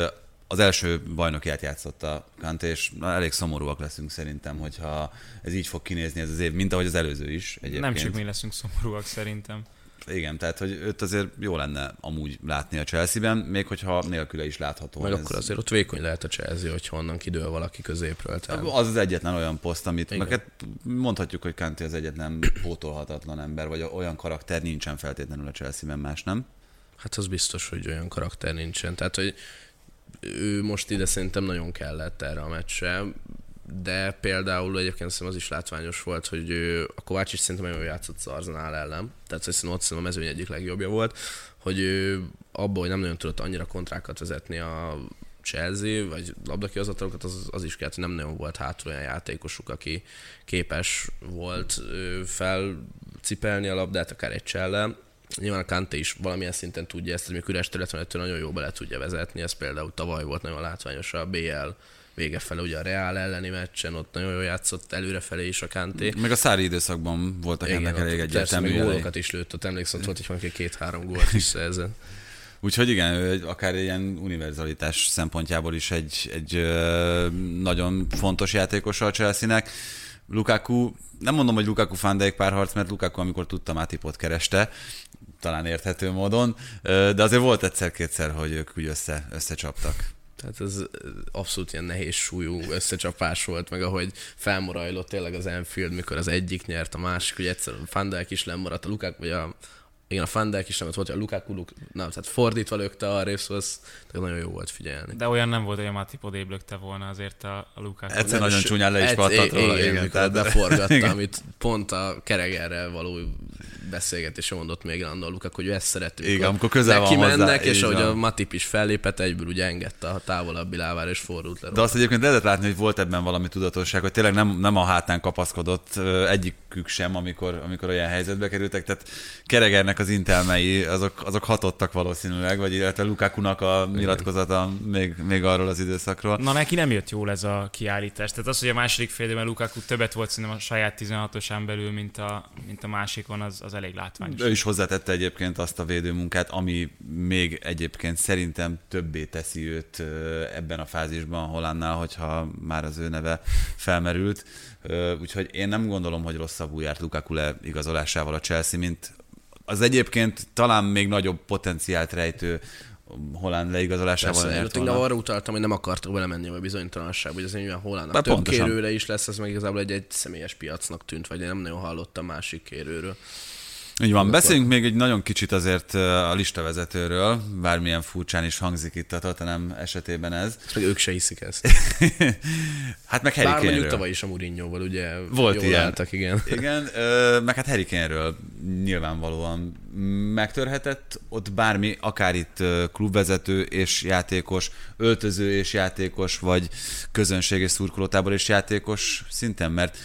S2: az első bajnokiát játszotta Kanté, és na, elég szomorúak leszünk szerintem, hogyha ez így fog kinézni ez az év, mint ahogy az előző is egyébként.
S4: Nem csak mi leszünk szomorúak szerintem
S2: igen, tehát hogy őt azért jó lenne amúgy látni a Chelsea-ben, még hogyha nélküle is látható.
S3: Meg ez... akkor azért ott vékony lehet a Chelsea, hogy honnan kidől valaki középről. Tehát...
S2: Az az egyetlen olyan poszt, amit meg hát mondhatjuk, hogy Kanti az egyetlen pótolhatatlan ember, vagy olyan karakter nincsen feltétlenül a Chelsea-ben, más nem?
S3: Hát az biztos, hogy olyan karakter nincsen. Tehát, hogy ő most ide szerintem nagyon kellett erre a meccsre de például egyébként szerintem az is látványos volt, hogy a Kovács is szerintem nagyon játszott az Arzenál ellen, tehát szerintem ott szerintem a mezőny egyik legjobbja volt, hogy ő abból, hogy nem nagyon tudott annyira kontrákat vezetni a Chelsea, vagy labdakihozatalokat, az, az is kellett, hogy nem nagyon volt hátul olyan játékosuk, aki képes volt felcipelni a labdát, akár egy csellel. Nyilván a Kante is valamilyen szinten tudja ezt, hogy még üres terület nagyon jó bele tudja vezetni, ez például tavaly volt nagyon látványos a BL vége fele, ugye a Real elleni meccsen, ott nagyon jól játszott előrefelé is a Kanté.
S2: Meg a szári időszakban voltak Igen, ennek elég egyértelmű.
S3: Igen, gólokat is lőtt, ott emlékszem, volt, hogy valaki két-három gólt is szerzett.
S2: Úgyhogy igen, akár ilyen univerzalitás szempontjából is egy, egy nagyon fontos játékos a Chelsea-nek. Lukaku, nem mondom, hogy Lukaku Fandijk párharc, mert Lukaku, amikor tudta, Mátipot kereste, talán érthető módon, de azért volt egyszer-kétszer, hogy ők úgy össze, összecsaptak.
S3: Tehát ez abszolút ilyen nehéz súlyú összecsapás volt, meg ahogy felmorajlott tényleg az Enfield, mikor az egyik nyert, a másik, hogy egyszer a Fandijk is lemaradt, a Lukák, vagy a igen, a Fandijk is nem volt, a Lukaku, Luk, nem, tehát fordítva lökte a szóval az nagyon jó volt figyelni.
S4: De olyan nem volt, hogy a Matip odébb lökte volna azért a, a Lukaku.
S2: Egyszer nagyon csúnyán le is pattat
S3: róla, igen, igen, tehát beforgatta, amit pont a keregerrel való beszélgetés mondott még a Lukaku, hogy ő ezt szerető.
S2: Igen, amikor közel van
S3: mennek, és ahogy a Matip is fellépett, egyből ugye engedte a távolabbi lábára, és fordult le.
S2: De azt egyébként lehetett látni, hogy volt ebben valami tudatosság, hogy tényleg nem, nem a hátán kapaszkodott egyikük sem, amikor, amikor olyan helyzetbe kerültek. Tehát Keregernek az intelmei, azok, azok hatottak valószínűleg, vagy illetve Lukakunak a nyilatkozata még, még arról az időszakról.
S4: Na neki nem jött jól ez a kiállítás. Tehát az, hogy a második félidőben Lukaku többet volt szerintem a saját 16-osán belül, mint a, mint a másik van, az, az elég látványos.
S2: Ő is hozzátette egyébként azt a védőmunkát, ami még egyébként szerintem többé teszi őt ebben a fázisban Hollandnál, hogyha már az ő neve felmerült. Úgyhogy én nem gondolom, hogy rosszabbul járt Lukaku le igazolásával a Chelsea, mint az egyébként talán még nagyobb potenciált rejtő Holland leigazolásával
S3: Persze, nyert volna. arra utaltam, hogy nem akartak belemenni a bizonytalanság, hogy az egy olyan Hollandnak több pontosan. kérőre is lesz, ez meg igazából egy, egy személyes piacnak tűnt, vagy én nem nagyon hallottam másik kérőről.
S2: Így van, beszéljünk még egy nagyon kicsit azért a listavezetőről, bármilyen furcsán is hangzik itt a Tottenham esetében ez.
S3: Meg ők se hiszik ezt.
S2: hát meg Harry Bár mondjuk
S3: tavaly is a Mourinho-val ugye
S2: Volt jól ilyen.
S3: Álltak, igen.
S2: Igen, meg hát Harry Kane-ről nyilvánvalóan megtörhetett, ott bármi, akár itt klubvezető és játékos, öltöző és játékos, vagy közönség és szurkolótábor és játékos szinten, mert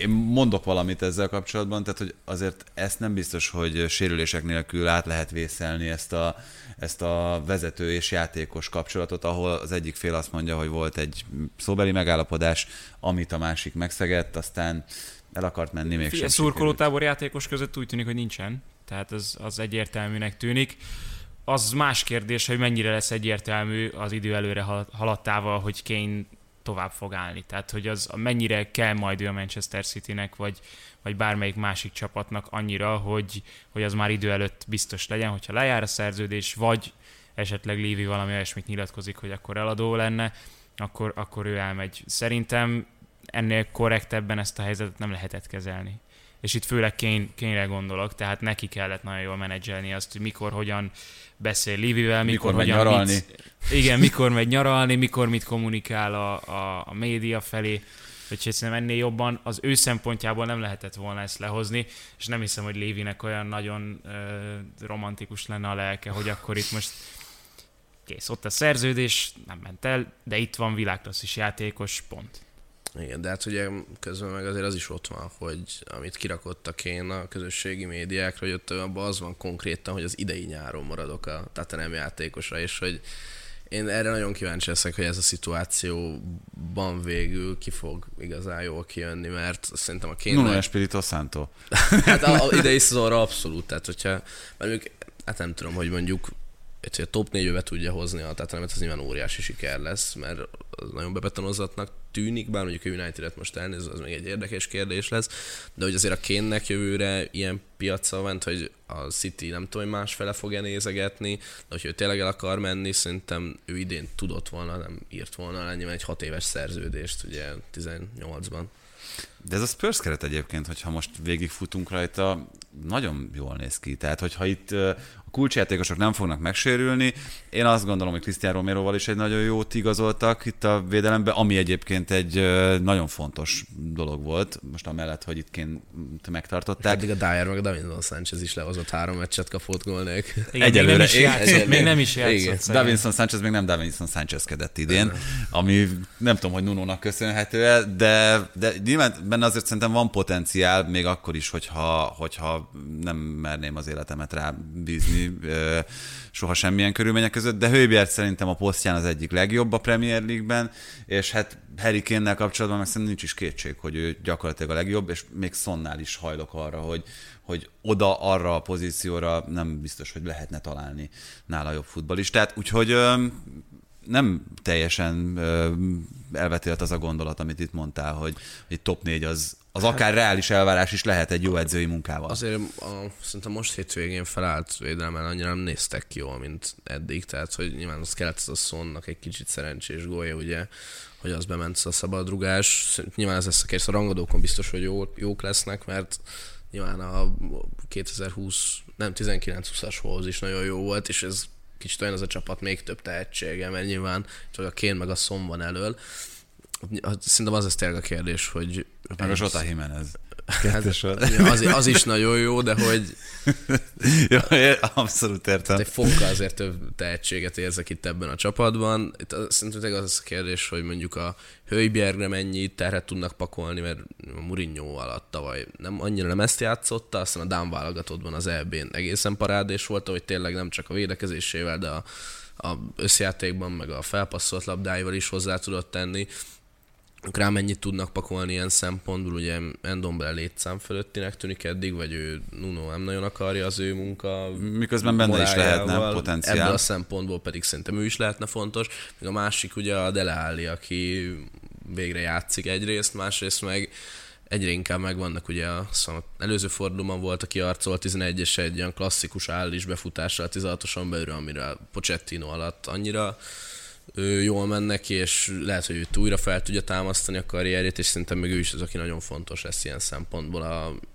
S2: én mondok valamit ezzel kapcsolatban, tehát hogy azért ezt nem biztos, hogy sérülések nélkül át lehet vészelni ezt a, ezt a vezető és játékos kapcsolatot, ahol az egyik fél azt mondja, hogy volt egy szóbeli megállapodás, amit a másik megszegett, aztán el akart menni még sem.
S4: Szurkolótábor játékos között úgy tűnik, hogy nincsen, tehát az, az egyértelműnek tűnik. Az más kérdés, hogy mennyire lesz egyértelmű az idő előre haladtával, hogy Kane tovább fog állni. Tehát, hogy az mennyire kell majd ő a Manchester Citynek, vagy, vagy bármelyik másik csapatnak annyira, hogy, hogy az már idő előtt biztos legyen, hogyha lejár a szerződés, vagy esetleg Lévi valami olyasmit nyilatkozik, hogy akkor eladó lenne, akkor, akkor ő elmegy. Szerintem ennél korrektebben ezt a helyzetet nem lehetett kezelni. És itt főleg Kényre gondolok, tehát neki kellett nagyon jól menedzselni azt, hogy mikor, hogyan beszél Livivel, mikor, mikor hogyan nyaralni. Mit, igen, mikor megy nyaralni, mikor mit kommunikál a, a, a média felé. Úgyhogy szerintem ennél jobban az ő szempontjából nem lehetett volna ezt lehozni, és nem hiszem, hogy Lévinek olyan nagyon ö, romantikus lenne a lelke, hogy akkor itt most kész, ott a szerződés, nem ment el, de itt van világklasszis játékos, pont.
S3: Igen, de hát ugye közben meg azért az is ott van, hogy amit kirakottak én a közösségi médiákra, hogy ott abban az van konkrétan, hogy az idei nyáron maradok a Tatanem játékosra, és hogy én erre nagyon kíváncsi leszek, hogy ez a szituációban végül ki fog igazán jól kijönni, mert szerintem a
S2: kénnek... Nuno Espirito Santo.
S3: hát a, a idei szezonra abszolút, tehát hogyha, mert mondjuk, hát nem tudom, hogy mondjuk a top 4 be tudja hozni a Tatanemet, az nyilván óriási siker lesz, mert az nagyon bebetonozatnak tűnik, bár mondjuk a United-et most elnézve, az még egy érdekes kérdés lesz, de hogy azért a Kénnek jövőre ilyen piaca van, hogy a City nem tudom, hogy másfele fog-e nézegetni, de hogyha ő tényleg el akar menni, szerintem ő idén tudott volna, nem írt volna ennyiben egy hat éves szerződést, ugye 18-ban.
S2: De ez a Spurs keret egyébként, hogyha most végigfutunk rajta, nagyon jól néz ki. Tehát, hogyha itt a kulcsjátékosok nem fognak megsérülni. Én azt gondolom, hogy Cristiano Romeroval is egy nagyon jót igazoltak itt a védelembe, ami egyébként egy nagyon fontos dolog volt, most amellett, hogy itt ként megtartották.
S3: Eddig a Dyer meg a Davinson Sanchez is lehozott három meccset kapott gólnék.
S4: Egyelőre. Még nem is játszott. Még nem is játszott
S2: Davinson Sanchez még nem Davinson Sanchez-kedett idén, ami nem tudom, hogy Nunónak köszönhető -e, de, de nyilván benne azért szerintem van potenciál, még akkor is, hogyha, hogyha nem merném az életemet rá bízni soha semmilyen körülmények között, de Hőbért szerintem a posztján az egyik legjobb a Premier League-ben, és hát Harry Kane-nel kapcsolatban meg szerintem nincs is kétség, hogy ő gyakorlatilag a legjobb, és még Szonnál is hajlok arra, hogy, hogy oda, arra a pozícióra nem biztos, hogy lehetne találni nála jobb futbalistát, úgyhogy nem teljesen elvetélt az a gondolat, amit itt mondtál, hogy egy top 4 az, az akár reális elvárás is lehet egy jó edzői munkával.
S3: Azért a, szerintem most hétvégén felállt védelmen annyira nem néztek ki jól, mint eddig, tehát hogy nyilván az kellett az a szonnak egy kicsit szerencsés gólya, ugye, hogy az bement a szabadrugás. Nyilván ez lesz a kérdés, a rangadókon biztos, hogy jó, jók lesznek, mert nyilván a 2020, nem 19-20-as hoz is nagyon jó volt, és ez kicsit olyan az a csapat még több tehetsége, mert nyilván csak a Kén meg a Szom van elől. Szerintem az ez tényleg a kérdés, hogy...
S2: Meg a Zsota Jimenez.
S3: Hát, az, az, is nagyon jó, de hogy...
S2: jó, abszolút értem.
S3: Egy fokkal azért több tehetséget érzek itt ebben a csapatban. Itt szerintem az a kérdés, hogy mondjuk a Hőbjergre mennyi terhet tudnak pakolni, mert a Mourinho alatt tavaly nem, annyira nem ezt játszotta, aztán a Dán válogatottban az EB-n egészen parádés volt, hogy tényleg nem csak a védekezésével, de a, a összjátékban, meg a felpasszolt labdáival is hozzá tudott tenni rá mennyit tudnak pakolni ilyen szempontból, ugye Endombele létszám fölöttinek tűnik eddig, vagy ő Nuno nem nagyon akarja az ő munka
S2: Miközben benne is lehetne potenciál.
S3: Ebből a szempontból pedig szerintem ő is lehetne fontos. Még a másik ugye a Dele Alli, aki végre játszik egyrészt, másrészt meg egyre inkább megvannak ugye a szóval előző fordulóban volt, aki arcolt 11-es egy olyan klasszikus állis befutással 16-oson belül, amire Pochettino alatt annyira jól mennek, és lehet, hogy ő újra fel tudja támasztani a karrierjét, és szerintem meg ő is az, aki nagyon fontos lesz ilyen szempontból,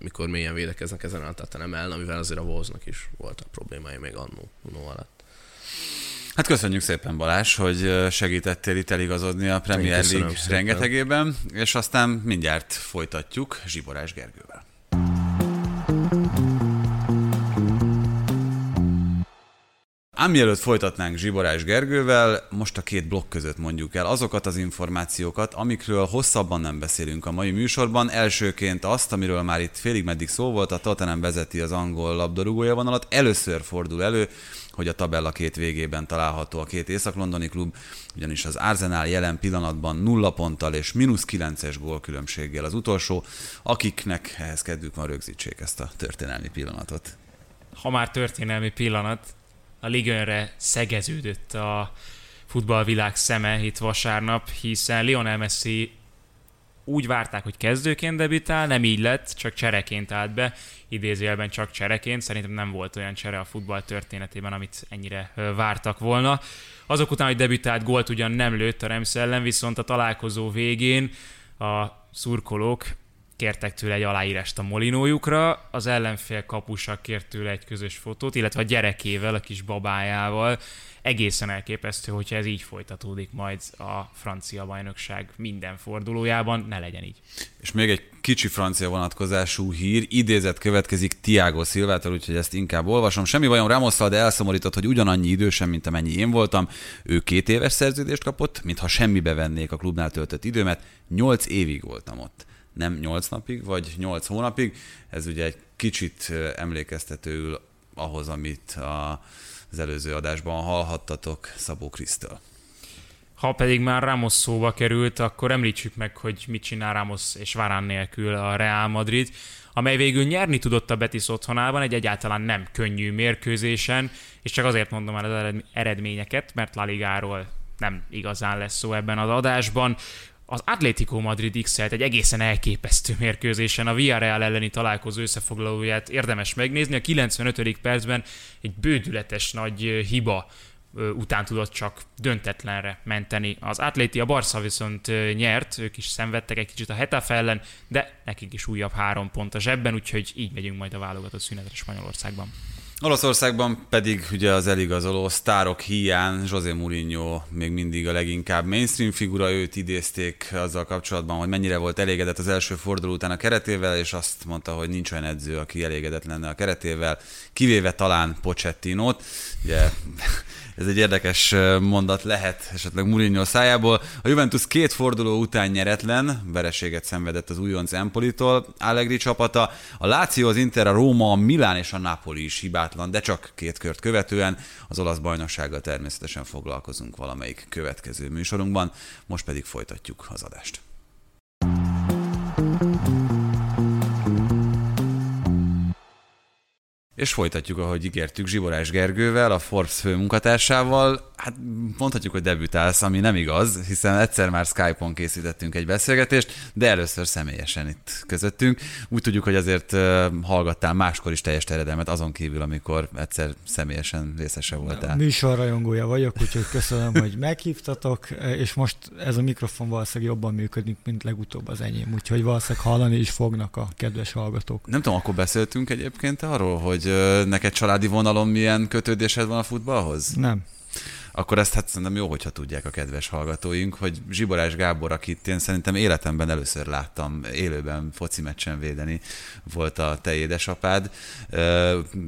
S3: amikor mélyen védekeznek ezen a nem el, amivel azért a Wolvesnak is voltak problémái még annó, annó alatt.
S2: Hát köszönjük szépen Balázs, hogy segítettél itt eligazodni a Premier League rengetegében, és aztán mindjárt folytatjuk Zsiborás Gergővel. Ám mielőtt folytatnánk Zsiborás Gergővel, most a két blokk között mondjuk el azokat az információkat, amikről hosszabban nem beszélünk a mai műsorban. Elsőként azt, amiről már itt félig meddig szó volt, a Tottenham vezeti az angol labdarúgója vonalat. Először fordul elő, hogy a tabella két végében található a két észak-londoni klub, ugyanis az Arsenal jelen pillanatban nulla ponttal és mínusz kilences gólkülönbséggel az utolsó, akiknek ehhez kedvük van rögzítsék ezt a történelmi pillanatot.
S4: Ha már történelmi pillanat, a ligőnre szegeződött a futballvilág szeme itt vasárnap, hiszen Lionel Messi úgy várták, hogy kezdőként debütál, nem így lett, csak csereként állt be, idézőjelben csak csereként, szerintem nem volt olyan csere a futball történetében, amit ennyire vártak volna. Azok után, hogy debütált, gólt ugyan nem lőtt a Remsz ellen, viszont a találkozó végén a szurkolók kértek tőle egy aláírást a molinójukra, az ellenfél kapusa kért tőle egy közös fotót, illetve a gyerekével, a kis babájával. Egészen elképesztő, hogyha ez így folytatódik majd a francia bajnokság minden fordulójában, ne legyen így.
S2: És még egy kicsi francia vonatkozású hír, idézet következik Tiago Szilvától, úgyhogy ezt inkább olvasom. Semmi bajom Ramosszal, de elszomorított, hogy ugyanannyi idősen, mint amennyi én voltam. Ő két éves szerződést kapott, mintha semmibe vennék a klubnál töltött időmet. Nyolc évig voltam ott nem 8 napig, vagy 8 hónapig. Ez ugye egy kicsit emlékeztetőül ahhoz, amit a, az előző adásban hallhattatok Szabó Krisztől.
S4: Ha pedig már Ramos szóba került, akkor említsük meg, hogy mit csinál Ramos és Varán nélkül a Real Madrid, amely végül nyerni tudott a Betis otthonában egy egyáltalán nem könnyű mérkőzésen, és csak azért mondom már az eredményeket, mert La Ligáról nem igazán lesz szó ebben az adásban az Atlético Madrid x egy egészen elképesztő mérkőzésen a Villarreal elleni találkozó összefoglalóját érdemes megnézni. A 95. percben egy bődületes nagy hiba után tudott csak döntetlenre menteni. Az Atléti, a Barca viszont nyert, ők is szenvedtek egy kicsit a Hetafe ellen, de nekik is újabb három pont a zsebben, úgyhogy így megyünk majd a válogatott szünetre Spanyolországban.
S2: Olaszországban pedig ugye az eligazoló sztárok hiány José Mourinho még mindig a leginkább mainstream figura, őt idézték azzal kapcsolatban, hogy mennyire volt elégedett az első forduló után a keretével, és azt mondta, hogy nincs olyan edző, aki elégedett lenne a keretével, kivéve talán Pochettinót. Ugye ez egy érdekes mondat lehet esetleg Mourinho szájából. A Juventus két forduló után nyeretlen, vereséget szenvedett az újonc Empolitól, Allegri csapata. A Lazio, az Inter, a Róma, a Milán és a Napoli is hibátlan, de csak két kört követően. Az olasz bajnoksággal természetesen foglalkozunk valamelyik következő műsorunkban, most pedig folytatjuk az adást. És folytatjuk, ahogy ígértük Zsiborás Gergővel, a Forbes főmunkatársával. Hát mondhatjuk, hogy debütálsz, ami nem igaz, hiszen egyszer már Skype-on készítettünk egy beszélgetést, de először személyesen itt közöttünk. Úgy tudjuk, hogy azért hallgattál máskor is teljes terjedelmet, azon kívül, amikor egyszer személyesen részese voltál.
S5: Műsorrajongója vagyok, úgyhogy köszönöm, hogy meghívtatok, és most ez a mikrofon valószínűleg jobban működik, mint legutóbb az enyém, úgyhogy valószínűleg hallani is fognak a kedves hallgatók.
S2: Nem tudom, akkor beszéltünk egyébként arról, hogy hogy neked családi vonalon milyen kötődésed van a futballhoz?
S5: Nem
S2: akkor ezt hát szerintem jó, hogyha tudják a kedves hallgatóink, hogy Zsiborás Gábor, akit én szerintem életemben először láttam élőben foci meccsen védeni, volt a te édesapád.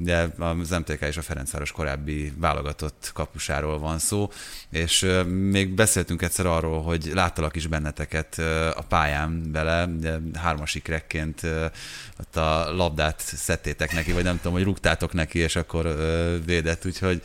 S2: Ugye az MTK és a Ferencváros korábbi válogatott kapusáról van szó, és még beszéltünk egyszer arról, hogy láttalak is benneteket a pályán vele, hármas ikrekként ott a labdát szedtétek neki, vagy nem tudom, hogy rúgtátok neki, és akkor védett, úgyhogy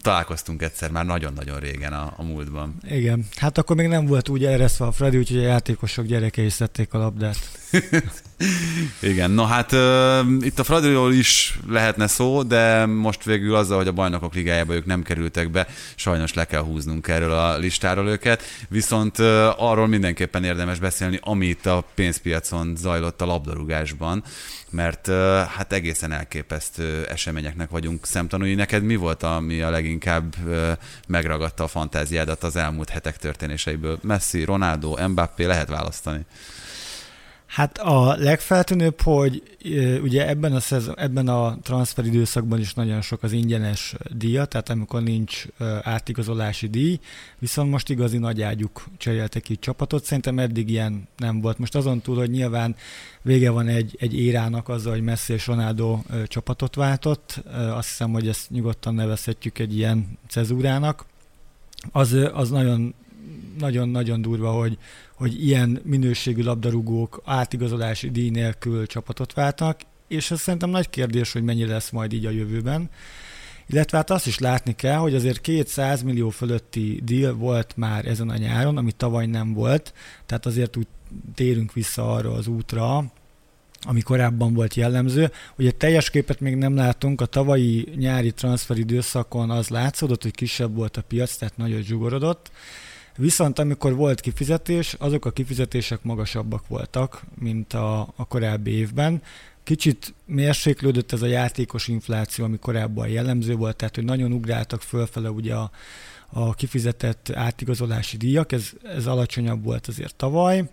S2: találkoztunk egyszer már nagyon-nagyon régen a, a múltban.
S5: Igen, hát akkor még nem volt úgy ereszve a Freddy, úgyhogy a játékosok gyerekei szedték a labdát.
S2: Igen, no hát uh, itt a Fradiról is lehetne szó, de most végül azzal, hogy a bajnokok ligájába ők nem kerültek be, sajnos le kell húznunk erről a listáról őket, viszont uh, arról mindenképpen érdemes beszélni, amit a pénzpiacon zajlott a labdarúgásban, mert uh, hát egészen elképesztő eseményeknek vagyunk szemtanúi. Neked mi volt, ami a leginkább uh, megragadta a fantáziádat az elmúlt hetek történéseiből? Messi, Ronaldo, Mbappé, lehet választani?
S5: Hát a legfeltűnőbb, hogy ugye ebben a, szezon, ebben a transfer időszakban is nagyon sok az ingyenes díja, tehát amikor nincs átigazolási díj, viszont most igazi nagy ágyuk cseréltek így csapatot, szerintem eddig ilyen nem volt. Most azon túl, hogy nyilván vége van egy, egy érának azzal, hogy Messi és Ronaldo csapatot váltott, azt hiszem, hogy ezt nyugodtan nevezhetjük egy ilyen cezúrának, az, az nagyon nagyon-nagyon durva, hogy, hogy ilyen minőségű labdarúgók átigazolási díj nélkül csapatot váltak, és ez szerintem nagy kérdés, hogy mennyi lesz majd így a jövőben. Illetve hát azt is látni kell, hogy azért 200 millió fölötti deal volt már ezen a nyáron, ami tavaly nem volt, tehát azért úgy térünk vissza arra az útra, ami korábban volt jellemző. Ugye teljes képet még nem látunk, a tavalyi nyári transferidőszakon az látszódott, hogy kisebb volt a piac, tehát nagyon zsugorodott, Viszont amikor volt kifizetés, azok a kifizetések magasabbak voltak, mint a, a korábbi évben. Kicsit mérséklődött ez a játékos infláció, ami korábban jellemző volt, tehát hogy nagyon ugráltak fölfele ugye a, a kifizetett átigazolási díjak, ez, ez alacsonyabb volt azért tavaly,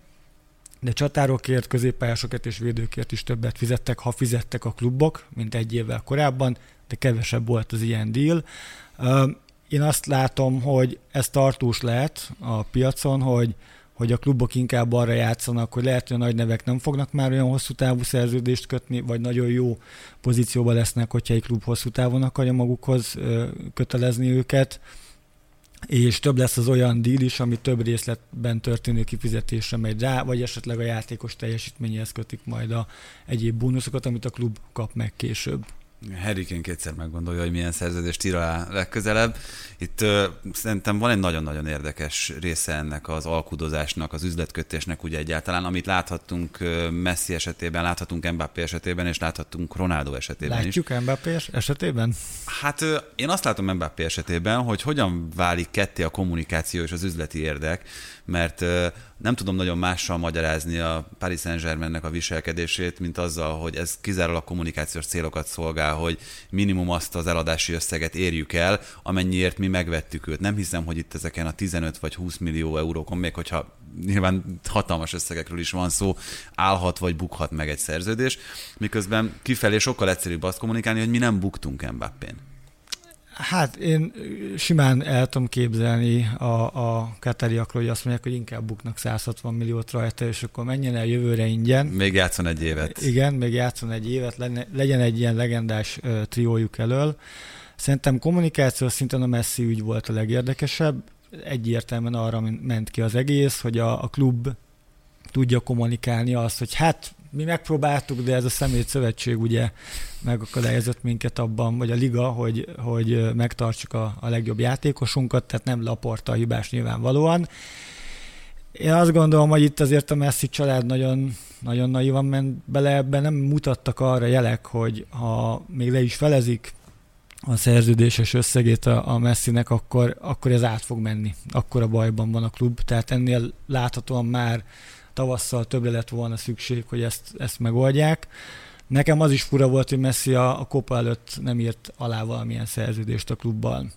S5: de csatárokért, középpályásokért és védőkért is többet fizettek, ha fizettek a klubok, mint egy évvel korábban, de kevesebb volt az ilyen deal. Én azt látom, hogy ez tartós lehet a piacon, hogy, hogy a klubok inkább arra játszanak, hogy lehet, hogy a nagy nevek nem fognak már olyan hosszú távú szerződést kötni, vagy nagyon jó pozícióban lesznek, hogyha egy klub hosszú távon akarja magukhoz kötelezni őket és több lesz az olyan díl is, ami több részletben történő kifizetésre megy rá, vagy esetleg a játékos teljesítményhez kötik majd a egyéb bónuszokat, amit a klub kap meg később.
S2: Harry Kane kétszer meggondolja, hogy milyen szerződést ír alá legközelebb. Itt uh, szerintem van egy nagyon-nagyon érdekes része ennek az alkudozásnak, az üzletkötésnek ugye egyáltalán, amit láthattunk Messi esetében, láthatunk Mbappé esetében, és láthatunk Ronaldo esetében
S5: Látjuk is. Mbappé esetében?
S2: Hát uh, én azt látom Mbappé esetében, hogy hogyan válik ketté a kommunikáció és az üzleti érdek, mert nem tudom nagyon mással magyarázni a Paris Saint-Germainnek a viselkedését, mint azzal, hogy ez kizárólag kommunikációs célokat szolgál, hogy minimum azt az eladási összeget érjük el, amennyiért mi megvettük őt. Nem hiszem, hogy itt ezeken a 15 vagy 20 millió eurókon, még hogyha nyilván hatalmas összegekről is van szó, állhat vagy bukhat meg egy szerződés, miközben kifelé sokkal egyszerűbb azt kommunikálni, hogy mi nem buktunk Mbappén.
S5: Hát én simán el tudom képzelni a, a katariakról, hogy azt mondják, hogy inkább buknak 160 milliót rajta, és akkor menjen el jövőre ingyen.
S2: Még játszon egy évet.
S5: Igen, még játszon egy évet, legyen egy ilyen legendás triójuk elől. Szerintem kommunikáció szinten a Messi ügy volt a legérdekesebb. Egyértelműen arra ment ki az egész, hogy a, a klub tudja kommunikálni azt, hogy hát mi megpróbáltuk, de ez a szemét szövetség ugye megakadályozott minket abban, vagy a liga, hogy, hogy megtartsuk a, a legjobb játékosunkat, tehát nem laporta a hibás nyilvánvalóan. Én azt gondolom, hogy itt azért a Messi család nagyon, nagyon naivan ment bele ebben, nem mutattak arra jelek, hogy ha még le is felezik a szerződéses összegét a, a Messinek, akkor, akkor ez át fog menni. Akkor a bajban van a klub, tehát ennél láthatóan már tavasszal többre lett volna szükség, hogy ezt, ezt megoldják. Nekem az is fura volt, hogy Messi a, a Copa előtt nem írt alá valamilyen szerződést a klubbal.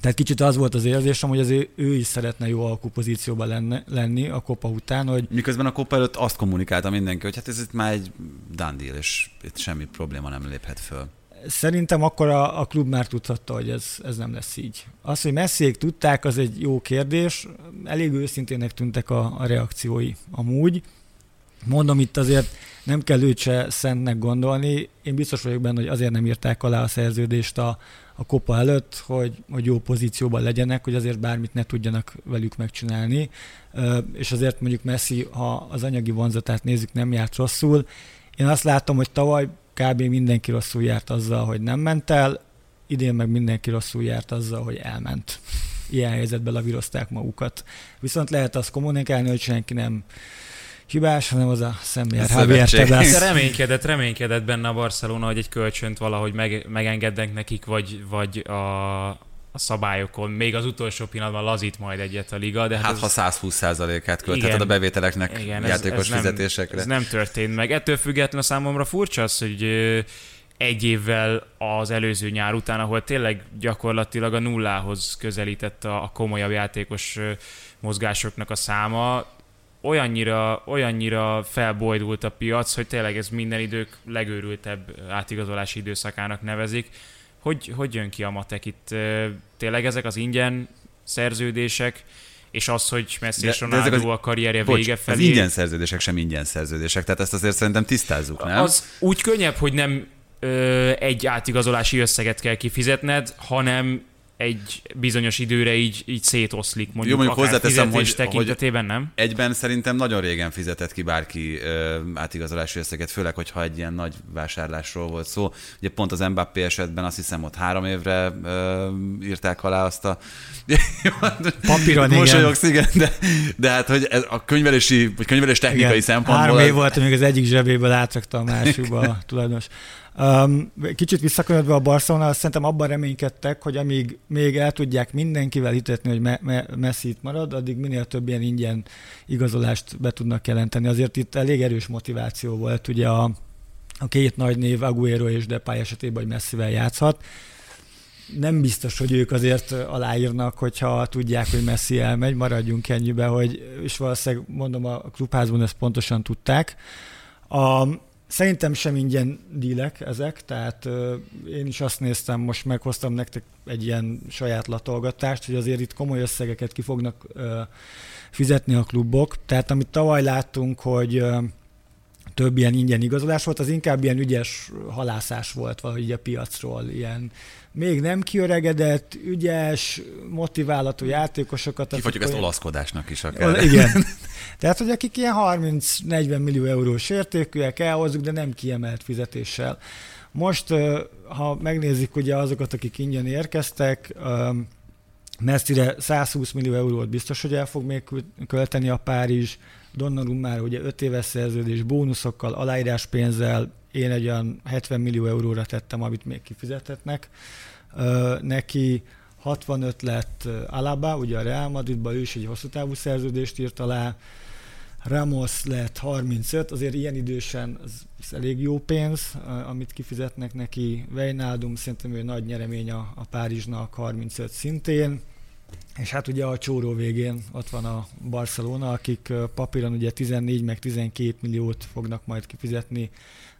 S5: Tehát kicsit az volt az érzésem, hogy azért ő is szeretne jó alkupozícióban lenne, lenni a Kopa után. Hogy...
S2: Miközben a Kopa előtt azt kommunikálta mindenki, hogy hát ez itt már egy done és itt semmi probléma nem léphet föl.
S5: Szerintem akkor a, a klub már tudhatta, hogy ez, ez nem lesz így. Az, hogy messziék tudták, az egy jó kérdés. Elég őszintének tűntek a, a reakciói amúgy. Mondom, itt azért nem kell őt se szentnek gondolni. Én biztos vagyok benne, hogy azért nem írták alá a szerződést a, a kopa előtt, hogy, hogy jó pozícióban legyenek, hogy azért bármit ne tudjanak velük megcsinálni. És azért mondjuk Messi, ha az anyagi vonzatát nézzük, nem járt rosszul. Én azt látom, hogy tavaly kb. mindenki rosszul járt azzal, hogy nem ment el, idén meg mindenki rosszul járt azzal, hogy elment. Ilyen helyzetben lavírozták magukat. Viszont lehet azt kommunikálni, hogy senki nem hibás, hanem az a személyes Javier.
S4: Reménykedett, reménykedett benne a Barcelona, hogy egy kölcsönt valahogy meg, megengednek nekik, vagy, vagy a, a szabályokon. Még az utolsó pillanatban lazít majd egyet a liga. De
S2: hát, hát ez, ha 120%-át költheted a bevételeknek igen, játékos ez, ez fizetésekre.
S4: Nem, ez nem történt meg. Ettől függetlenül számomra furcsa az, hogy egy évvel az előző nyár után, ahol tényleg gyakorlatilag a nullához közelített a, a komolyabb játékos mozgásoknak a száma, olyannyira, olyannyira felbojdult a piac, hogy tényleg ez minden idők legőrültebb átigazolási időszakának nevezik. Hogy, hogy jön ki a matek itt? Tényleg ezek az ingyen szerződések, és az, hogy Messi és Ronaldo az, a karrierje bocs, vége felé...
S2: Az ingyen szerződések sem ingyen szerződések, tehát ezt azért szerintem tisztázzuk, nem?
S4: Az úgy könnyebb, hogy nem ö, egy átigazolási összeget kell kifizetned, hanem egy bizonyos időre így, így szétoszlik, mondjuk, Jó, mondjuk hozzáteszem, hogy, tekintetében, hogy nem?
S2: Egyben szerintem nagyon régen fizetett ki bárki ö, átigazolási összeget, főleg, hogyha egy ilyen nagy vásárlásról volt szó. Ugye pont az Mbappé esetben azt hiszem ott három évre ö, írták alá azt a
S5: Papíron,
S2: Mosolyogsz, igen, de, de hát, hogy ez a könyvelési, vagy könyvelés technikai igen, szempontból...
S5: Három év volt, amíg az egyik zsebéből átrakta a másikba a tulajdonos. Um, kicsit visszakönyödve a Barcelona, szerintem abban reménykedtek, hogy amíg még el tudják mindenkivel hitetni, hogy me- me- Messi itt marad, addig minél több ilyen ingyen igazolást be tudnak jelenteni. Azért itt elég erős motiváció volt ugye a, a két nagy név, Aguero és Depay esetében, hogy Messivel játszhat. nem biztos, hogy ők azért aláírnak, hogyha tudják, hogy Messi elmegy, maradjunk ennyibe, hogy, és valószínűleg mondom, a klubházban ezt pontosan tudták. A, Szerintem sem ingyen dílek ezek, tehát uh, én is azt néztem, most meghoztam nektek egy ilyen saját latolgatást, hogy azért itt komoly összegeket ki fognak uh, fizetni a klubok. Tehát amit tavaly láttunk, hogy uh, több ilyen ingyen igazolás volt, az inkább ilyen ügyes halászás volt valahogy a piacról, ilyen még nem kiöregedett, ügyes, motiválatú játékosokat.
S2: Kifogyjuk ezt olaszkodásnak is akár.
S5: Igen. Tehát, hogy akik ilyen 30-40 millió eurós értékűek, elhozzuk, de nem kiemelt fizetéssel. Most, ha megnézik ugye azokat, akik ingyen érkeztek, Messzire 120 millió eurót biztos, hogy el fog még költeni a Párizs, már ugye 5 éves szerződés, bónuszokkal, aláírás pénzzel, én egy olyan 70 millió euróra tettem, amit még kifizethetnek. Neki 65 lett Alaba, ugye a Real Madridban ő is egy hosszú távú szerződést írt alá, Ramos lett 35, azért ilyen idősen az, az elég jó pénz, amit kifizetnek neki. Wijnaldum szerintem ő nagy nyeremény a, a Párizsnak, 35 szintén. És hát ugye a csóró végén ott van a Barcelona, akik papíron ugye 14 meg 12 milliót fognak majd kifizetni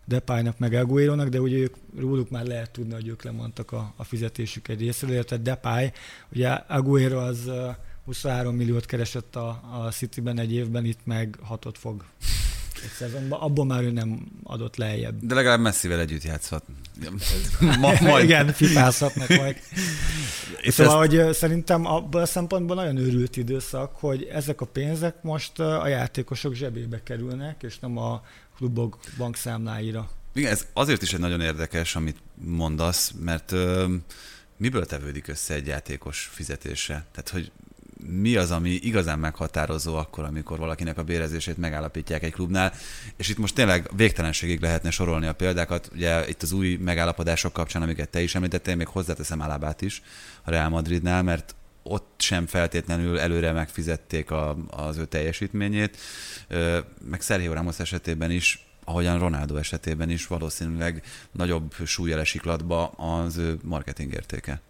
S5: Depaynak meg Aguero-nak, de ugye ők, róluk már lehet tudni, hogy ők lemondtak a, a fizetésük egy részéről, tehát Depay, ugye Aguero az 23 milliót keresett a, a City-ben egy évben, itt meg hatot fog egy szezonban, abból már ő nem adott lejjebb.
S2: De legalább messzivel együtt játszhat.
S5: Ma, majd. Igen, fipázhatnak majd. És szóval, ezt... hogy szerintem abban a szempontból nagyon őrült időszak, hogy ezek a pénzek most a játékosok zsebébe kerülnek, és nem a klubok bankszámláira.
S2: Igen, ez azért is egy nagyon érdekes, amit mondasz, mert ö, miből tevődik össze egy játékos fizetése? Tehát, hogy mi az, ami igazán meghatározó akkor, amikor valakinek a bérezését megállapítják egy klubnál, és itt most tényleg végtelenségig lehetne sorolni a példákat, ugye itt az új megállapodások kapcsán, amiket te is említettél, még hozzáteszem Alábát is a Real Madridnál, mert ott sem feltétlenül előre megfizették a, az ő teljesítményét, meg Sergio Ramos esetében is ahogyan Ronaldo esetében is valószínűleg nagyobb súly esiklatba az ő marketing értéke.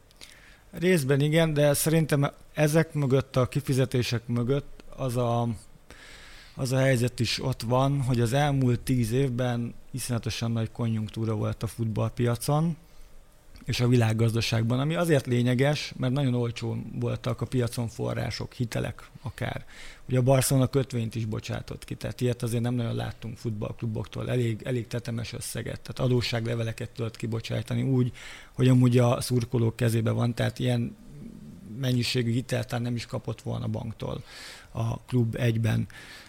S5: Részben igen, de szerintem ezek mögött, a kifizetések mögött az a, az a helyzet is ott van, hogy az elmúlt tíz évben iszonyatosan nagy konjunktúra volt a futballpiacon, és a világgazdaságban, ami azért lényeges, mert nagyon olcsó voltak a piacon források, hitelek akár. Ugye a Barcelona kötvényt is bocsátott ki, tehát ilyet azért nem nagyon láttunk futballkluboktól, elég, elég tetemes összeget, tehát adósságleveleket tudott kibocsájtani úgy, hogy amúgy a szurkolók kezébe van, tehát ilyen mennyiségű hitelt nem is kapott volna banktól a klub egyben.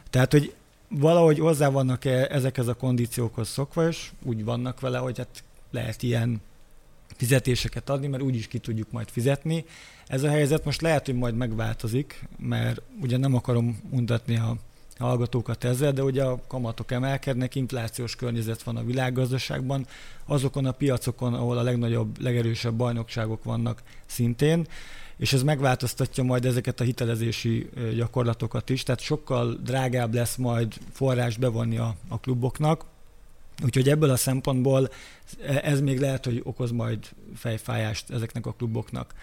S5: Tehát, hogy valahogy hozzá vannak ezekhez a kondíciókhoz szokva, és úgy vannak vele, hogy hát lehet ilyen fizetéseket adni, mert úgyis ki tudjuk majd fizetni. Ez a helyzet most lehet, hogy majd megváltozik, mert ugye nem akarom mutatni a hallgatókat ezzel, de ugye a kamatok emelkednek, inflációs környezet van a világgazdaságban, azokon a piacokon, ahol a legnagyobb, legerősebb bajnokságok vannak szintén, és ez megváltoztatja majd ezeket a hitelezési gyakorlatokat is, tehát sokkal drágább lesz majd forrás bevonni a, a kluboknak, Úgyhogy ebből a szempontból ez még lehet, hogy okoz majd fejfájást ezeknek a kluboknak.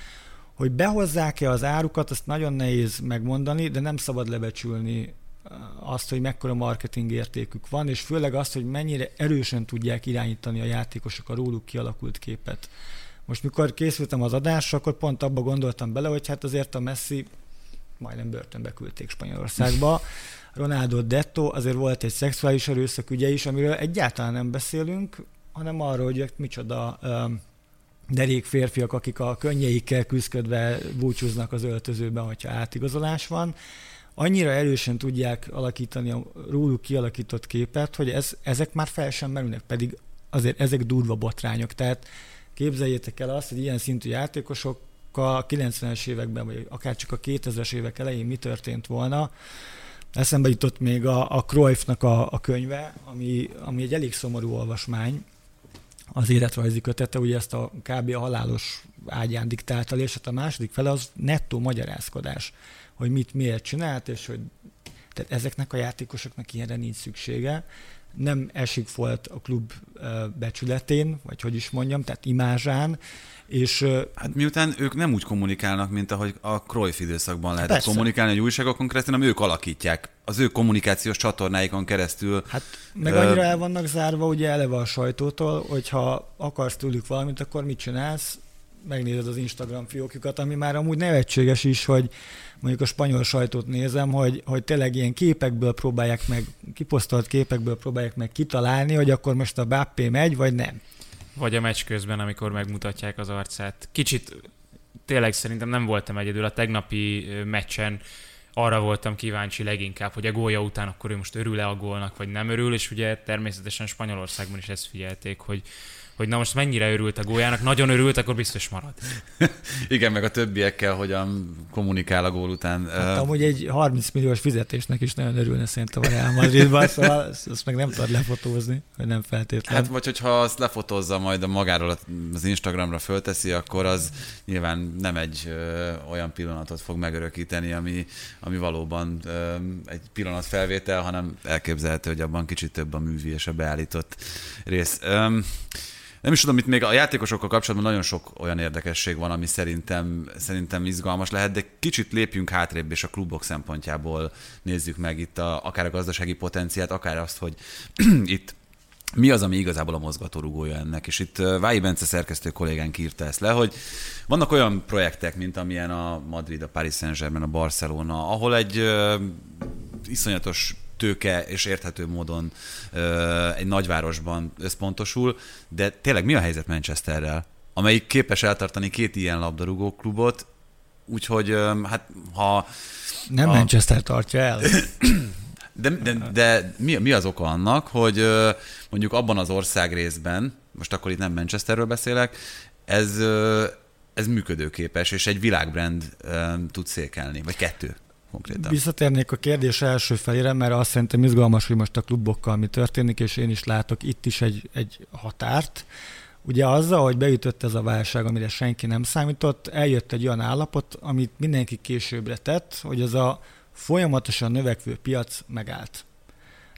S5: Hogy behozzák-e az árukat, azt nagyon nehéz megmondani, de nem szabad lebecsülni eh, azt, hogy mekkora marketing értékük van, és főleg azt, hogy mennyire erősen tudják irányítani a játékosok a róluk kialakult képet. Most mikor készültem az adásra, akkor pont abba gondoltam bele, hogy hát azért a Messi majdnem börtönbe küldték Spanyolországba, Ronaldo Detto, azért volt egy szexuális erőszak ügye is, amiről egyáltalán nem beszélünk, hanem arról, hogy micsoda um, derék férfiak, akik a könnyeikkel küzdködve búcsúznak az öltözőben, hogyha átigazolás van, annyira erősen tudják alakítani a róluk kialakított képet, hogy ez, ezek már fel sem merülnek, pedig azért ezek durva botrányok. Tehát képzeljétek el azt, hogy ilyen szintű játékosok a 90-es években, vagy akár csak a 2000-es évek elején mi történt volna, Eszembe jutott még a, a Cruyffnak a, a könyve, ami, ami egy elég szomorú olvasmány, az életrajzi kötete, ugye ezt a kb. a halálos ágyán diktálta, és hát a második fele az nettó magyarázkodás, hogy mit miért csinált, és hogy tehát ezeknek a játékosoknak ilyenre nincs szüksége. nem esik volt a klub becsületén, vagy hogy is mondjam, tehát imázsán, és,
S2: hát miután ők nem úgy kommunikálnak, mint ahogy a Cruyff időszakban lehetett persze. kommunikálni, hogy újságokon keresztül, hanem ők alakítják az ő kommunikációs csatornáikon keresztül.
S5: Hát meg annyira el vannak zárva ugye eleve a sajtótól, hogyha akarsz tőlük valamit, akkor mit csinálsz? Megnézed az Instagram fiókjukat, ami már amúgy nevetséges is, hogy mondjuk a spanyol sajtót nézem, hogy, hogy tényleg ilyen képekből próbálják meg, kiposztolt képekből próbálják meg kitalálni, hogy akkor most a Bappé megy, vagy nem.
S4: Vagy a meccs közben, amikor megmutatják az arcát. Kicsit tényleg szerintem nem voltam egyedül. A tegnapi meccsen arra voltam kíváncsi leginkább, hogy a gólya után akkor ő most örül-e a gólnak, vagy nem örül, és ugye természetesen Spanyolországban is ezt figyelték, hogy hogy na most mennyire örült a gólyának, nagyon örült, akkor biztos marad.
S2: Igen, meg a többiekkel hogyan kommunikál a gól után.
S5: Hát, uh, amúgy egy 30 milliós fizetésnek is nagyon örülne szerintem a Real Madridban, szóval azt meg nem tudod lefotózni, vagy nem feltétlenül.
S2: Hát vagy hogyha azt lefotózza majd a magáról az Instagramra fölteszi, akkor az nyilván nem egy ö, olyan pillanatot fog megörökíteni, ami, ami valóban ö, egy pillanat felvétel, hanem elképzelhető, hogy abban kicsit több a művi és a beállított rész. Ö, nem is tudom, itt még a játékosokkal kapcsolatban nagyon sok olyan érdekesség van, ami szerintem, szerintem izgalmas lehet, de kicsit lépjünk hátrébb, és a klubok szempontjából nézzük meg itt a, akár a gazdasági potenciát, akár azt, hogy itt mi az, ami igazából a mozgatórugója ennek? És itt Vái Bence szerkesztő kollégánk írta ezt le, hogy vannak olyan projektek, mint amilyen a Madrid, a Paris Saint-Germain, a Barcelona, ahol egy iszonyatos tőke és érthető módon egy nagyvárosban összpontosul, de tényleg mi a helyzet Manchesterrel, amelyik képes eltartani két ilyen labdarúgó klubot, úgyhogy hát ha...
S5: Nem a... Manchester tartja el.
S2: De, de, de mi, mi az oka annak, hogy mondjuk abban az ország részben, most akkor itt nem Manchesterről beszélek, ez, ez működőképes, és egy világbrand tud székelni, vagy kettő konkrétan.
S5: Visszatérnék a kérdés első felére, mert azt szerintem izgalmas, hogy most a klubokkal mi történik, és én is látok itt is egy, egy határt. Ugye azzal, hogy beütött ez a válság, amire senki nem számított, eljött egy olyan állapot, amit mindenki későbbre tett, hogy ez a folyamatosan növekvő piac megállt.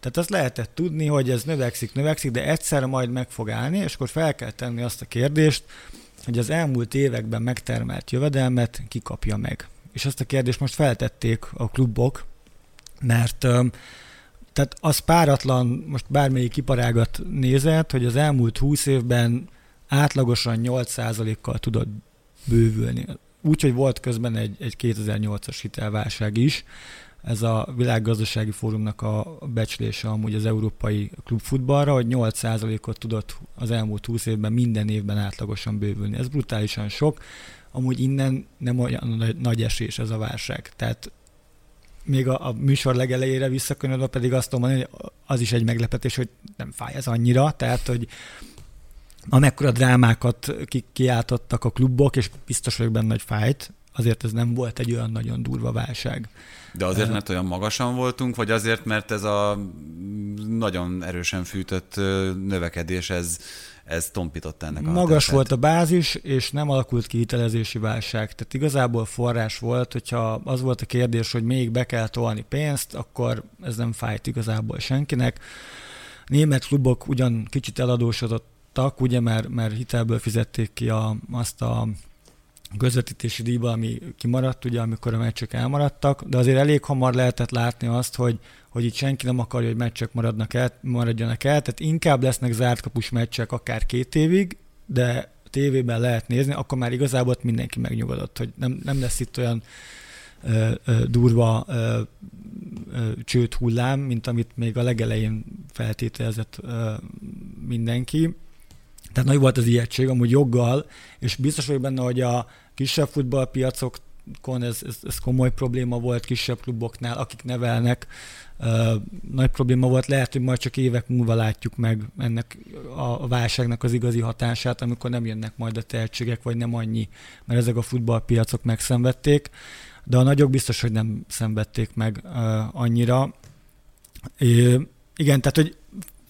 S5: Tehát azt lehetett tudni, hogy ez növekszik, növekszik, de egyszer majd meg fog állni, és akkor fel kell tenni azt a kérdést, hogy az elmúlt években megtermelt jövedelmet kikapja meg és ezt a kérdést most feltették a klubok, mert tehát az páratlan, most bármelyik iparágat nézett, hogy az elmúlt 20 évben átlagosan 8%-kal tudott bővülni. Úgyhogy volt közben egy, egy 2008-as hitelválság is. Ez a világgazdasági fórumnak a becslése amúgy az európai klubfutballra, hogy 8%-ot tudott az elmúlt 20 évben minden évben átlagosan bővülni. Ez brutálisan sok amúgy innen nem olyan nagy esés ez a válság. Tehát még a, a műsor legelejére visszakönyörülve pedig azt tudom mondani, hogy az is egy meglepetés, hogy nem fáj ez annyira, tehát, hogy amekkora drámákat ki, kiáltottak a klubok, és biztos vagyok benne, hogy fájt, azért ez nem volt egy olyan nagyon durva válság.
S2: De azért, mert olyan magasan voltunk, vagy azért, mert ez a nagyon erősen fűtött növekedés, ez ez tompított ennek a
S5: Magas hatását. volt a bázis, és nem alakult ki hitelezési válság. Tehát igazából forrás volt, hogyha az volt a kérdés, hogy még be kell tolni pénzt, akkor ez nem fájt igazából senkinek. Német klubok ugyan kicsit eladósodottak, ugye, mert, mert hitelből fizették ki a, azt a közvetítési díjba, ami kimaradt, ugye, amikor a meccsek elmaradtak, de azért elég hamar lehetett látni azt, hogy hogy itt senki nem akarja, hogy meccsek maradnak el, maradjanak el, tehát inkább lesznek zárt kapus meccsek akár két évig, de tévében lehet nézni, akkor már igazából ott mindenki megnyugodott, hogy nem, nem lesz itt olyan ö, ö, durva ö, ö, csőt hullám, mint amit még a legelején feltételezett ö, mindenki. Tehát nagy volt az ijegység, amúgy joggal, és biztos vagyok benne, hogy a kisebb futballpiacokon ez, ez, ez komoly probléma volt kisebb kluboknál, akik nevelnek, nagy probléma volt. Lehet, hogy majd csak évek múlva látjuk meg ennek a válságnak az igazi hatását, amikor nem jönnek majd a tehetségek, vagy nem annyi, mert ezek a futballpiacok megszenvedték, de a nagyok biztos, hogy nem szenvedték meg annyira. Igen, tehát, hogy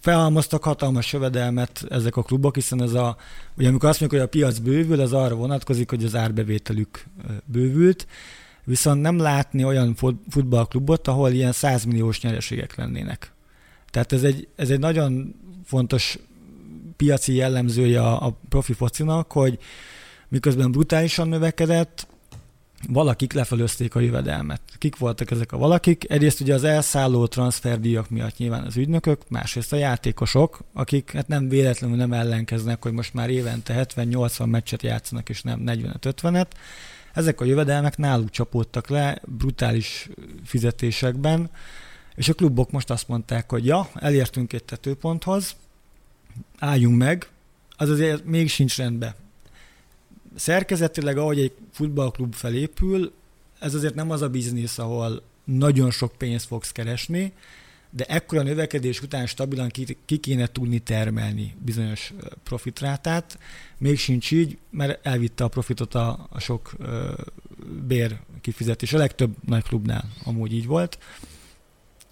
S5: felhalmoztak hatalmas jövedelmet ezek a klubok, hiszen ez a, ugye amikor azt mondjuk, hogy a piac bővül, az arra vonatkozik, hogy az árbevételük bővült, viszont nem látni olyan futballklubot, ahol ilyen 100 milliós nyereségek lennének. Tehát ez egy, ez egy nagyon fontos piaci jellemzője a, a profi focinak, hogy miközben brutálisan növekedett, valakik lefelőzték a jövedelmet. Kik voltak ezek a valakik? Egyrészt ugye az elszálló transferdíjak miatt nyilván az ügynökök, másrészt a játékosok, akik hát nem véletlenül nem ellenkeznek, hogy most már évente 70-80 meccset játszanak, és nem 45-50-et. Ezek a jövedelmek náluk csapódtak le brutális fizetésekben, és a klubok most azt mondták, hogy ja, elértünk egy tetőponthoz, álljunk meg, az azért még sincs rendben szerkezetileg, ahogy egy futballklub felépül, ez azért nem az a biznisz, ahol nagyon sok pénzt fogsz keresni, de ekkora növekedés után stabilan ki, ki kéne tudni termelni bizonyos profitrátát. Még sincs így, mert elvitte a profitot a, a sok ö, bér kifizetés. A legtöbb nagy klubnál amúgy így volt.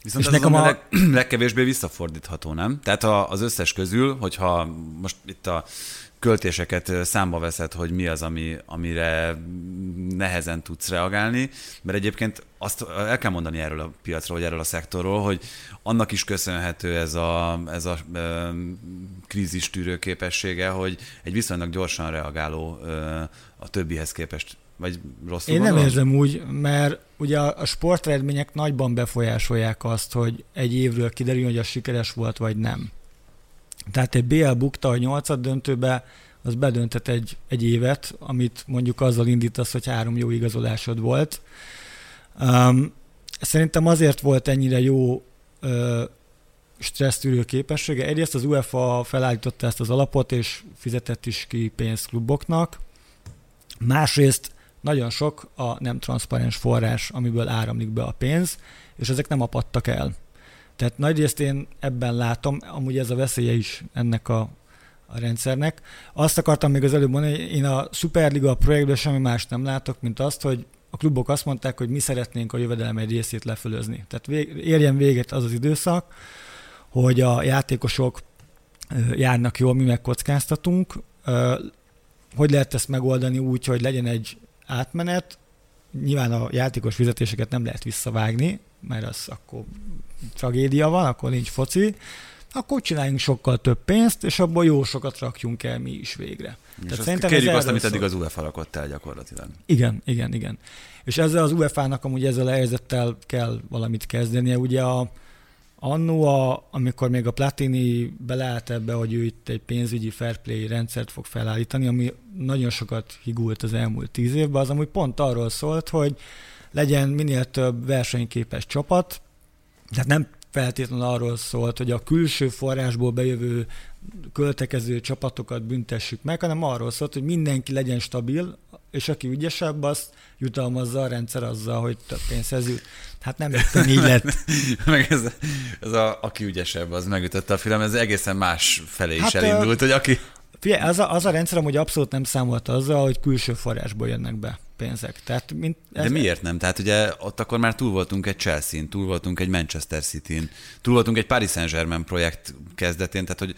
S2: Viszont és ez nekem a leg, legkevésbé visszafordítható, nem? Tehát az összes közül, hogyha most itt a költéseket számba veszed, hogy mi az, ami, amire nehezen tudsz reagálni, mert egyébként azt el kell mondani erről a piacról, vagy erről a szektorról, hogy annak is köszönhető ez a, ez a e, krízis tűrő képessége, hogy egy viszonylag gyorsan reagáló e, a többihez képest vagy rosszul
S5: Én nem gondolom? érzem úgy, mert ugye a sporteredmények nagyban befolyásolják azt, hogy egy évről kiderül, hogy az sikeres volt, vagy nem. Tehát egy BL bukta a nyolcad döntőbe, az bedönthet egy, egy évet, amit mondjuk azzal indítasz, hogy három jó igazolásod volt. Um, szerintem azért volt ennyire jó uh, stressztűrő képessége. Egyrészt az UEFA felállította ezt az alapot, és fizetett is ki pénzt kluboknak. Másrészt nagyon sok a nem transzparens forrás, amiből áramlik be a pénz, és ezek nem apadtak el. Tehát nagyrészt én ebben látom, amúgy ez a veszélye is ennek a, a rendszernek. Azt akartam még az előbb mondani, hogy én a Superliga projektben semmi más nem látok, mint azt, hogy a klubok azt mondták, hogy mi szeretnénk a jövedelem egy részét lefölözni. Tehát vég, érjen véget az az időszak, hogy a játékosok járnak jól, mi megkockáztatunk. Hogy lehet ezt megoldani úgy, hogy legyen egy átmenet, nyilván a játékos fizetéseket nem lehet visszavágni, mert az akkor tragédia van, akkor nincs foci, akkor csináljunk sokkal több pénzt, és abból jó sokat rakjunk el mi is végre.
S2: És Tehát szerintem kérjük azt, amit eddig az UEFA rakott el gyakorlatilag.
S5: Igen, igen, igen. És ezzel az UEFA-nak amúgy ezzel a helyzettel kell valamit kezdenie. Ugye a, annó, amikor még a Platini beleállt ebbe, hogy ő itt egy pénzügyi fair play rendszert fog felállítani, ami nagyon sokat higult az elmúlt tíz évben, az amúgy pont arról szólt, hogy legyen minél több versenyképes csapat, tehát nem feltétlenül arról szólt, hogy a külső forrásból bejövő költekező csapatokat büntessük meg, hanem arról szólt, hogy mindenki legyen stabil, és aki ügyesebb, azt jutalmazza a rendszer azzal, hogy több pénzhez jut. Hát nem éppen így lett.
S2: meg ez, ez a, aki ügyesebb, az megütötte a film, ez egészen más felé is hát, elindult, hogy aki...
S5: Figyelj, az a, az a rendszer hogy abszolút nem számolt azzal, hogy külső forrásból jönnek be pénzek. Tehát, mint
S2: ez... De miért nem? Tehát ugye ott akkor már túl voltunk egy Chelsea-n, túl voltunk egy Manchester City-n, túl voltunk egy Paris Saint-Germain projekt kezdetén, tehát hogy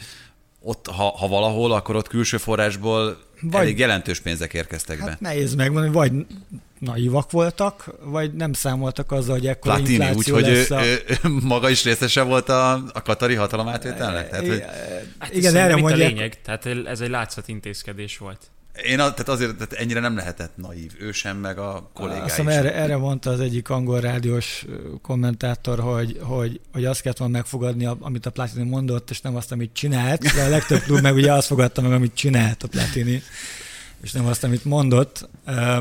S2: ott, ha, ha valahol, akkor ott külső forrásból vagy, elég jelentős pénzek érkeztek
S5: hát
S2: be.
S5: Nehéz megmondani, vagy naivak voltak, vagy nem számoltak azzal, hogy ekkora Platini, infláció
S2: úgy,
S5: lesz
S2: hogy a... ő, ő, maga is részese volt a, a katari hatalomátvételnek? Tehát, hogy...
S4: Hát igen, erre mondják... a lényeg, tehát ez egy látszat intézkedés volt.
S2: Én a, tehát azért tehát ennyire nem lehetett naív, ő sem, meg a kollégái Azt
S5: erre, erre mondta az egyik angol rádiós kommentátor, hogy, hogy, hogy azt kellett volna megfogadni, amit a Platini mondott, és nem azt, amit csinált, de a legtöbb klub meg ugye azt fogadta meg, amit csinált a Platini, és nem azt, amit mondott.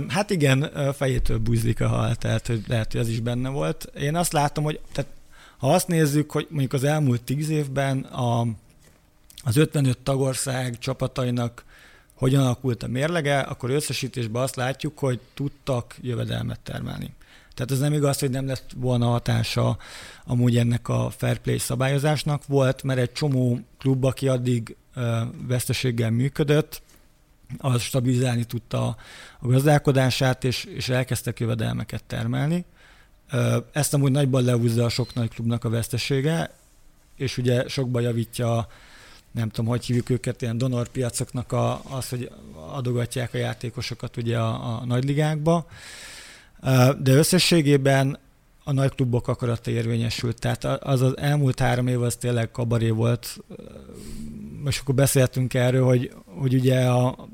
S5: Hát igen, fejétől búzlik a hal, tehát hogy lehet, hogy az is benne volt. Én azt látom, hogy tehát, ha azt nézzük, hogy mondjuk az elmúlt tíz évben a, az 55 tagország csapatainak hogyan alakult a mérlege, akkor összesítésben azt látjuk, hogy tudtak jövedelmet termelni. Tehát ez nem igaz, hogy nem lett volna hatása amúgy ennek a fair play szabályozásnak. Volt, mert egy csomó klub, aki addig veszteséggel működött, az stabilizálni tudta a gazdálkodását, és, és elkezdtek jövedelmeket termelni. Ezt amúgy nagyban lehúzza a sok nagy klubnak a vesztesége, és ugye sokban javítja nem tudom, hogy hívjuk őket, ilyen donorpiacoknak a, az, hogy adogatják a játékosokat ugye a, a nagyligákba. De összességében a nagy klubok akarata érvényesült. Tehát az az elmúlt három év az tényleg kabaré volt. Most akkor beszéltünk erről, hogy, hogy ugye a,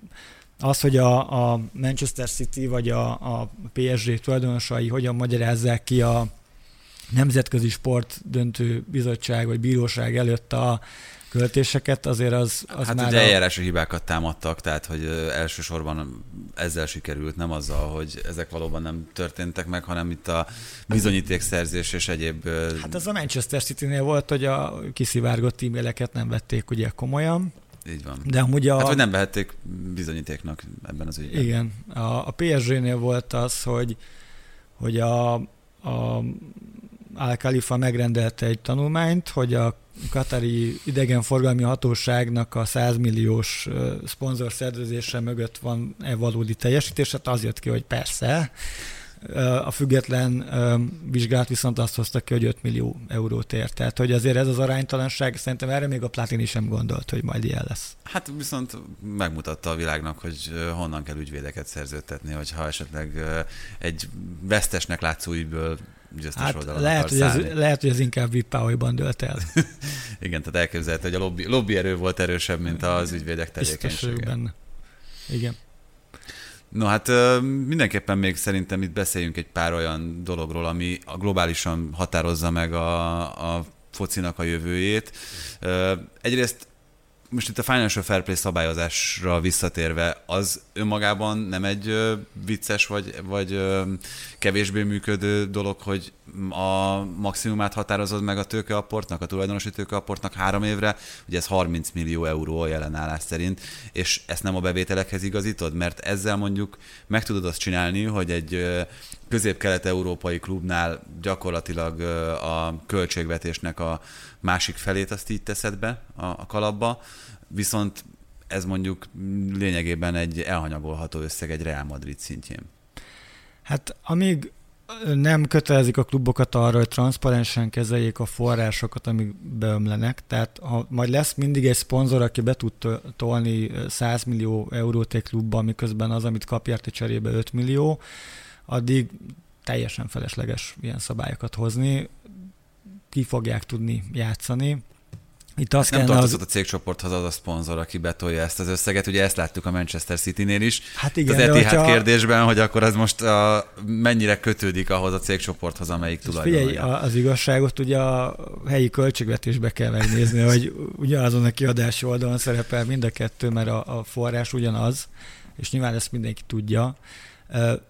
S5: az, hogy a, a Manchester City vagy a, a PSG tulajdonosai hogyan magyarázzák ki a Nemzetközi Sport Döntő Bizottság vagy Bíróság előtt a költéseket, azért az, az
S2: hát
S5: már...
S2: ugye a... eljárási hibákat támadtak, tehát hogy elsősorban ezzel sikerült, nem azzal, hogy ezek valóban nem történtek meg, hanem itt a bizonyítékszerzés és egyéb...
S5: Hát az a Manchester City-nél volt, hogy a kiszivárgott e-maileket nem vették ugye komolyan,
S2: így van.
S5: De amúgy a...
S2: Hát, hogy nem vehették bizonyítéknak ebben az ügyben.
S5: Igen. A, a PSG-nél volt az, hogy, hogy a, a Al Khalifa megrendelte egy tanulmányt, hogy a Katari idegenforgalmi hatóságnak a 100 milliós szponzor szerződése mögött van-e valódi teljesítés, hát az jött ki, hogy persze, a független vizsgálat viszont azt hozta ki, hogy 5 millió eurót ért. Tehát, hogy azért ez az aránytalanság, szerintem erre még a Platini sem gondolt, hogy majd ilyen lesz.
S2: Hát viszont megmutatta a világnak, hogy honnan kell ügyvédeket szerződtetni, hogyha esetleg egy vesztesnek látszó ügyből győztes hát oldalon
S5: lehet, hogy ez, lehet, hogy ez inkább Vippáolyban dölt el.
S2: Igen, tehát elképzelhető, hogy a lobby, lobby erő volt erősebb, mint az ügyvédek tevékenysége.
S5: benne. Igen.
S2: No hát mindenképpen még szerintem itt beszéljünk egy pár olyan dologról, ami globálisan határozza meg a, a focinak a jövőjét. Egyrészt most itt a Financial Fair Play szabályozásra visszatérve, az önmagában nem egy vicces vagy, vagy kevésbé működő dolog, hogy a maximumát határozod meg a tőkeaportnak, a tulajdonosi tőkeaportnak három évre, ugye ez 30 millió euró a jelenállás szerint, és ezt nem a bevételekhez igazítod, mert ezzel mondjuk meg tudod azt csinálni, hogy egy közép-kelet-európai klubnál gyakorlatilag a költségvetésnek a másik felét azt így teszed be a kalapba, viszont ez mondjuk lényegében egy elhanyagolható összeg egy Real Madrid szintjén.
S5: Hát amíg nem kötelezik a klubokat arra, hogy transzparensen kezeljék a forrásokat, amik beömlenek. Tehát ha majd lesz mindig egy szponzor, aki be tud tolni 100 millió eurót egy klubba, miközben az, amit kap érte cserébe 5 millió, addig teljesen felesleges ilyen szabályokat hozni. Ki fogják tudni játszani.
S2: Itt azt nem tartozott az... a cégcsoporthoz az a szponzor, aki betolja ezt az összeget. Ugye ezt láttuk a Manchester City-nél is.
S5: Hát igen,
S2: az Etihad hogyha... kérdésben, hogy akkor ez most a, mennyire kötődik ahhoz a cégcsoporthoz, amelyik tulajdonolja.
S5: Figyelj, az igazságot ugye a helyi költségvetésbe kell megnézni, hogy ugyanazon a kiadási oldalon szerepel mind a kettő, mert a, a forrás ugyanaz, és nyilván ezt mindenki tudja.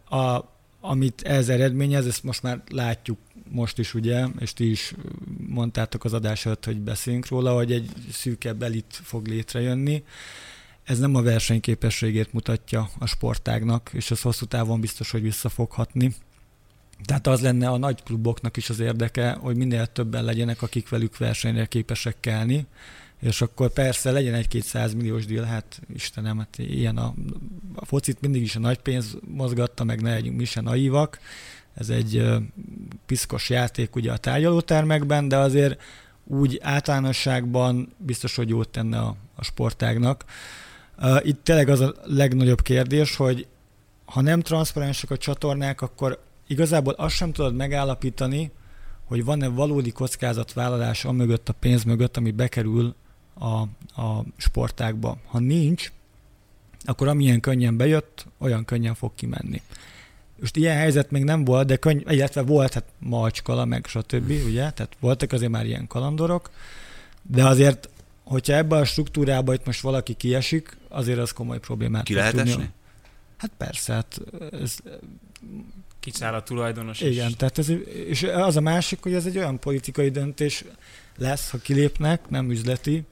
S5: A, amit ez eredményez, ezt most már látjuk most is ugye, és ti is mondtátok az adás előtt, hogy beszéljünk róla, hogy egy szűkebb elit fog létrejönni. Ez nem a versenyképességét mutatja a sportágnak, és az hosszú távon biztos, hogy vissza fog. Tehát az lenne a nagy kluboknak is az érdeke, hogy minél többen legyenek, akik velük versenyre képesek kelni, és akkor persze legyen egy-két milliós díl, hát Istenem, hát ilyen a, a focit mindig is a nagy pénz mozgatta, meg ne legyünk mi se naívak, ez egy piszkos játék ugye a tárgyalótermekben, de azért úgy általánosságban biztos, hogy jót tenne a, a sportágnak. Itt tényleg az a legnagyobb kérdés, hogy ha nem transzparensek a csatornák, akkor igazából azt sem tudod megállapítani, hogy van-e valódi kockázatvállalás a mögött, a pénz mögött, ami bekerül a, a sportákba. Ha nincs, akkor amilyen könnyen bejött, olyan könnyen fog kimenni. Most ilyen helyzet még nem volt, de könny, illetve volt, hát macskala, meg stb., ugye, tehát voltak azért már ilyen kalandorok, de azért, hogyha ebbe a struktúrába itt most valaki kiesik, azért az komoly problémát
S2: Ki lehet tudni. esni?
S5: Hát persze, hát ez...
S4: Kiszáll a tulajdonos
S5: Igen,
S4: is.
S5: tehát ez, és az a másik, hogy ez egy olyan politikai döntés lesz, ha kilépnek, nem üzleti,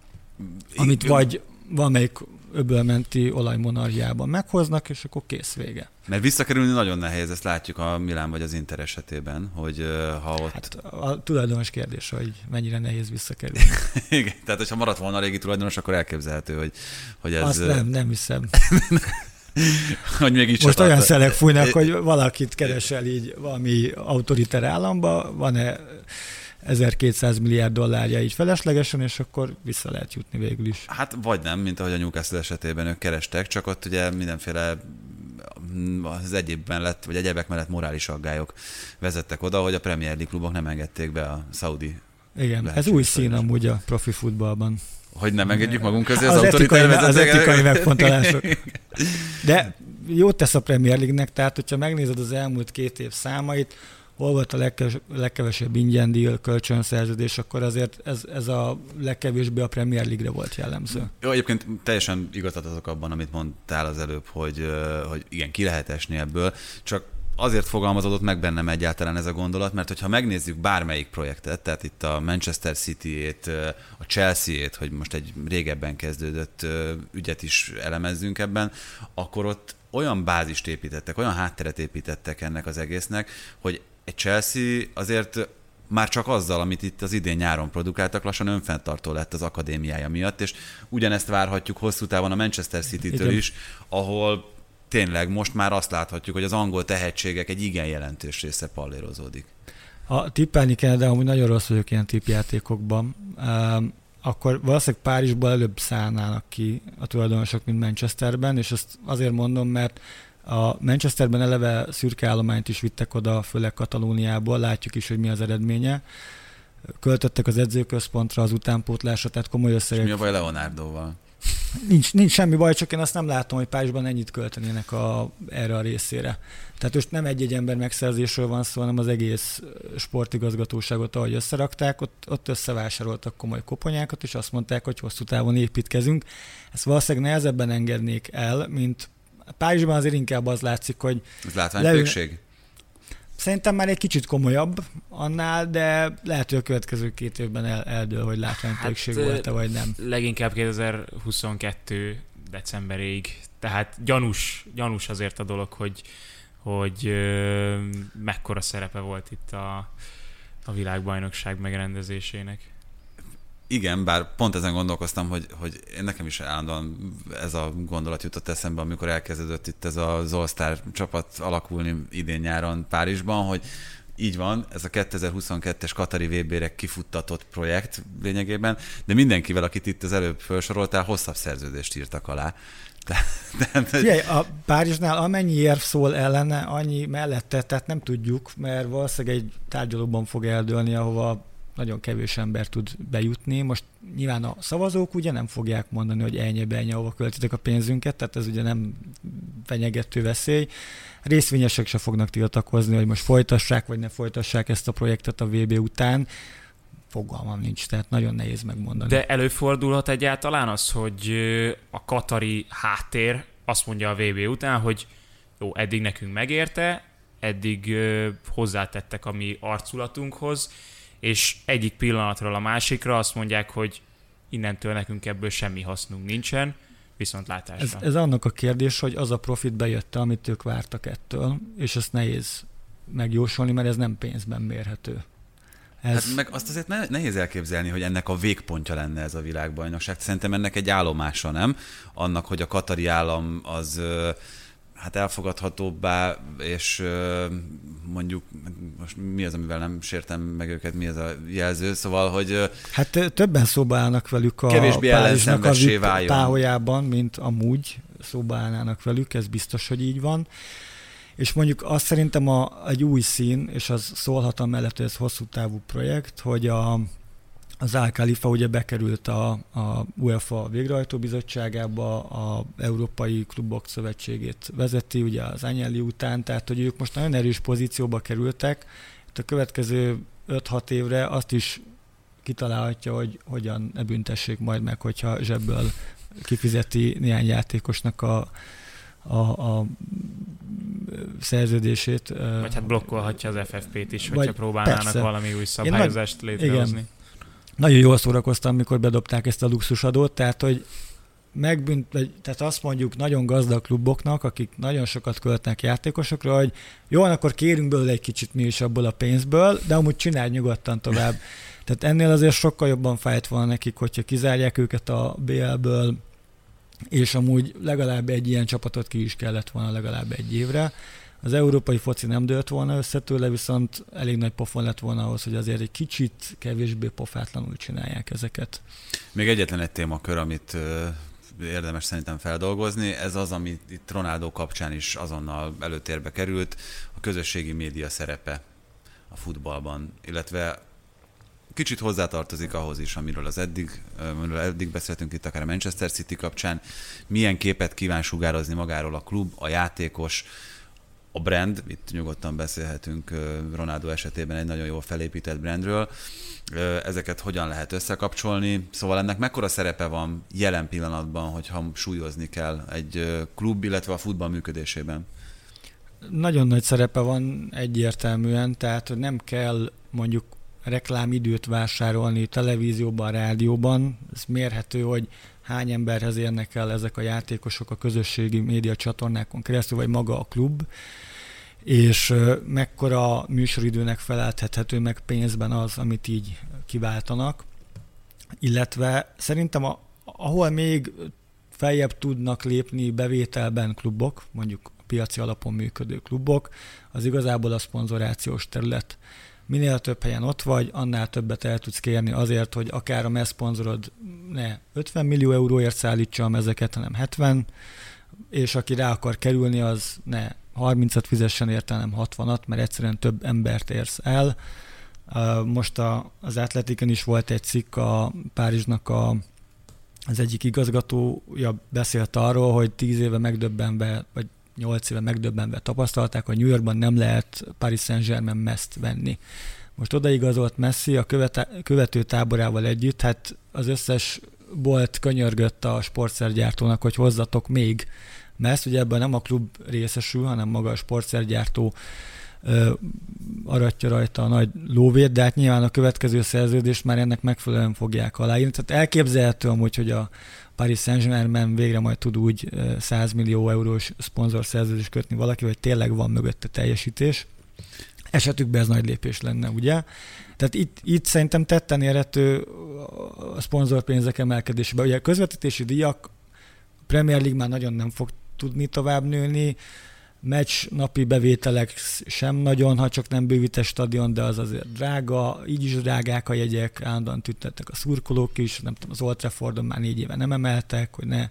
S5: amit vagy valamelyik öbölmenti olajmonarhiában meghoznak, és akkor kész vége.
S2: Mert visszakerülni nagyon nehéz, ezt látjuk a Milán vagy az Inter esetében, hogy ha ott... Hát
S5: a tulajdonos kérdés, hogy mennyire nehéz visszakerülni.
S2: Igen, tehát hogyha maradt volna a régi tulajdonos, akkor elképzelhető, hogy, hogy ez...
S5: Azt nem, nem hiszem.
S2: hogy még így
S5: Most olyan szelek fújnak, hogy valakit keresel így valami autoriter államba, van-e 1200 milliárd dollárja így feleslegesen, és akkor vissza lehet jutni végül is.
S2: Hát vagy nem, mint ahogy a Newcastle esetében ők kerestek, csak ott ugye mindenféle az egyéb mellett, vagy egyebek mellett morális aggályok vezettek oda, hogy a Premier League klubok nem engedték be a Saudi
S5: Igen, ez új szín amúgy a profi futballban.
S2: Hogy nem engedjük magunk közé az,
S5: az etikai,
S2: az
S5: etikai megfontolások. De jót tesz a Premier League-nek, tehát hogyha megnézed az elmúlt két év számait, hol volt a legkeves, legkevesebb ingyen deal, kölcsönszerződés, akkor azért ez, ez a legkevésbé a Premier League-re volt jellemző.
S2: Jó, egyébként teljesen igazat azok abban, amit mondtál az előbb, hogy, hogy igen, ki lehet esni ebből, csak azért fogalmazódott meg bennem egyáltalán ez a gondolat, mert hogyha megnézzük bármelyik projektet, tehát itt a Manchester City-ét, a Chelsea-ét, hogy most egy régebben kezdődött ügyet is elemezzünk ebben, akkor ott olyan bázist építettek, olyan hátteret építettek ennek az egésznek, hogy egy Chelsea azért már csak azzal, amit itt az idén nyáron produkáltak, lassan önfenntartó lett az akadémiája miatt, és ugyanezt várhatjuk hosszú távon a Manchester City-től is, ahol tényleg most már azt láthatjuk, hogy az angol tehetségek egy igen jelentős része pallérozódik.
S5: A tippelni kell, de amúgy nagyon rossz vagyok ilyen tippjátékokban. Um, akkor valószínűleg Párizsból előbb szállnának ki a tulajdonosok, mint Manchesterben, és ezt azért mondom, mert a Manchesterben eleve szürke állományt is vittek oda, főleg Katalóniából, látjuk is, hogy mi az eredménye. Költöttek az edzőközpontra, az utánpótlásra, tehát komoly összegek.
S2: És mi a baj Leonardoval?
S5: Nincs, nincs semmi baj, csak én azt nem látom, hogy Párizsban ennyit költenének a, erre a részére. Tehát most nem egy-egy ember megszerzésről van szó, hanem az egész sportigazgatóságot, ahogy összerakták, ott, ott összevásároltak komoly koponyákat, és azt mondták, hogy hosszú távon építkezünk. Ezt valószínűleg nehezebben engednék el, mint Párizsban azért inkább az látszik, hogy...
S2: Ez látványtőkség? Leül...
S5: Szerintem már egy kicsit komolyabb annál, de lehet, hogy a következő két évben el, eldől, hogy látványtőkség hát, volt-e, vagy nem.
S4: Leginkább 2022 decemberig. Tehát gyanús, gyanús azért a dolog, hogy, hogy ö, mekkora szerepe volt itt a, a világbajnokság megrendezésének.
S2: Igen, bár pont ezen gondolkoztam, hogy, hogy nekem is állandóan ez a gondolat jutott eszembe, amikor elkezdődött itt ez az All-Star csapat alakulni idén nyáron Párizsban, hogy így van, ez a 2022-es Katari VB-re kifuttatott projekt lényegében, de mindenkivel, akit itt az előbb felsoroltál, hosszabb szerződést írtak alá.
S5: Tehát, Figyelj, a Párizsnál amennyi érv szól ellene, annyi mellette, tehát nem tudjuk, mert valószínűleg egy tárgyalóban fog eldőlni, ahova nagyon kevés ember tud bejutni. Most nyilván a szavazók ugye nem fogják mondani, hogy ennyi ennyi, ahova költitek a pénzünket, tehát ez ugye nem fenyegető veszély. Részvényesek se fognak tiltakozni, hogy most folytassák, vagy ne folytassák ezt a projektet a VB után. Fogalmam nincs, tehát nagyon nehéz megmondani.
S4: De előfordulhat egyáltalán az, hogy a katari háttér azt mondja a VB után, hogy jó, eddig nekünk megérte, eddig hozzátettek a mi arculatunkhoz, és egyik pillanatról a másikra azt mondják, hogy innentől nekünk ebből semmi hasznunk nincsen, viszont látásra.
S5: Ez, ez annak a kérdés, hogy az a profit bejött, amit ők vártak ettől, és ezt nehéz megjósolni, mert ez nem pénzben mérhető.
S2: Ez... Hát meg azt azért nehéz elképzelni, hogy ennek a végpontja lenne ez a világbajnokság. Szerintem ennek egy állomása, nem? Annak, hogy a katari állam az hát elfogadhatóbbá, és mondjuk, most mi az, amivel nem sértem meg őket, mi az a jelző, szóval, hogy...
S5: Hát többen szóba állnak velük a
S2: kevésbé Párizsnak a
S5: táholyában, mint amúgy szóba állnának velük, ez biztos, hogy így van. És mondjuk azt szerintem a, egy új szín, és az szólhat amellett, hogy ez hosszú távú projekt, hogy a, az Al Khalifa ugye bekerült a, a UEFA végrehajtó bizottságába, a Európai Klubok Szövetségét vezeti, ugye az Anyeli után, tehát hogy ők most nagyon erős pozícióba kerültek, itt a következő 5-6 évre azt is kitalálhatja, hogy hogyan ne büntessék majd meg, hogyha zsebből kifizeti néhány játékosnak a, a, a szerződését.
S4: Vagy hát blokkolhatja az FFP-t is, hogyha próbálnának persze. valami új szabályozást létrehozni. Igen
S5: nagyon jól szórakoztam, mikor bedobták ezt a luxusadót, tehát hogy megbünt, vagy, tehát azt mondjuk nagyon gazdag kluboknak, akik nagyon sokat költnek játékosokra, hogy jó, akkor kérünk belőle egy kicsit mi is abból a pénzből, de amúgy csinálj nyugodtan tovább. Tehát ennél azért sokkal jobban fájt volna nekik, hogyha kizárják őket a BL-ből, és amúgy legalább egy ilyen csapatot ki is kellett volna legalább egy évre. Az európai foci nem dőlt volna össze tőle, viszont elég nagy pofon lett volna ahhoz, hogy azért egy kicsit kevésbé pofátlanul csinálják ezeket.
S2: Még egyetlen egy témakör, amit érdemes szerintem feldolgozni. Ez az, ami itt Ronaldo kapcsán is azonnal előtérbe került, a közösségi média szerepe a futballban, illetve kicsit hozzátartozik ahhoz is, amiről az eddig, amiről eddig beszéltünk itt, akár a Manchester City kapcsán, milyen képet kíván sugározni magáról a klub, a játékos, a brand, itt nyugodtan beszélhetünk Ronaldo esetében egy nagyon jól felépített brandről, ezeket hogyan lehet összekapcsolni, szóval ennek mekkora szerepe van jelen pillanatban, hogyha súlyozni kell egy klub, illetve a futball működésében?
S5: Nagyon nagy szerepe van egyértelműen, tehát nem kell mondjuk reklámidőt vásárolni televízióban, rádióban. Ez mérhető, hogy hány emberhez érnek el ezek a játékosok a közösségi média csatornákon keresztül, vagy maga a klub, és mekkora műsoridőnek felelthethető meg pénzben az, amit így kiváltanak. Illetve szerintem a, ahol még feljebb tudnak lépni bevételben klubok, mondjuk piaci alapon működő klubok, az igazából a szponzorációs terület minél több helyen ott vagy, annál többet el tudsz kérni azért, hogy akár a MESZ szponzorod ne 50 millió euróért szállítsa a mezeket, hanem 70, és aki rá akar kerülni, az ne 30-at fizessen érte, hanem 60-at, mert egyszerűen több embert érsz el. Most a, az Atletiken is volt egy cikk a Párizsnak a, az egyik igazgatója beszélt arról, hogy 10 éve megdöbbenve, vagy 8 éve megdöbbenve tapasztalták, hogy New Yorkban nem lehet Paris Saint-Germain meszt venni. Most odaigazolt Messi a követe, követő táborával együtt, hát az összes bolt könyörgött a sportszergyártónak, hogy hozzatok még meszt, ugye ebben nem a klub részesül, hanem maga a sportszergyártó aratja rajta a nagy lóvét, de hát nyilván a következő szerződést már ennek megfelelően fogják aláírni. Tehát elképzelhető amúgy, hogy a, Paris Saint-Germain végre majd tud úgy 100 millió eurós szponzor szerződést kötni valaki, hogy tényleg van mögötte teljesítés. Esetükben ez nagy lépés lenne, ugye? Tehát itt, itt szerintem tetten érhető a szponzorpénzek emelkedésébe. Ugye a közvetítési díjak Premier League már nagyon nem fog tudni tovább nőni, meccs napi bevételek sem nagyon, ha csak nem bővít stadion, de az azért drága, így is drágák a jegyek, állandóan tüntettek a szurkolók is, nem tudom, az Old Traffordon már négy éve nem emeltek, hogy ne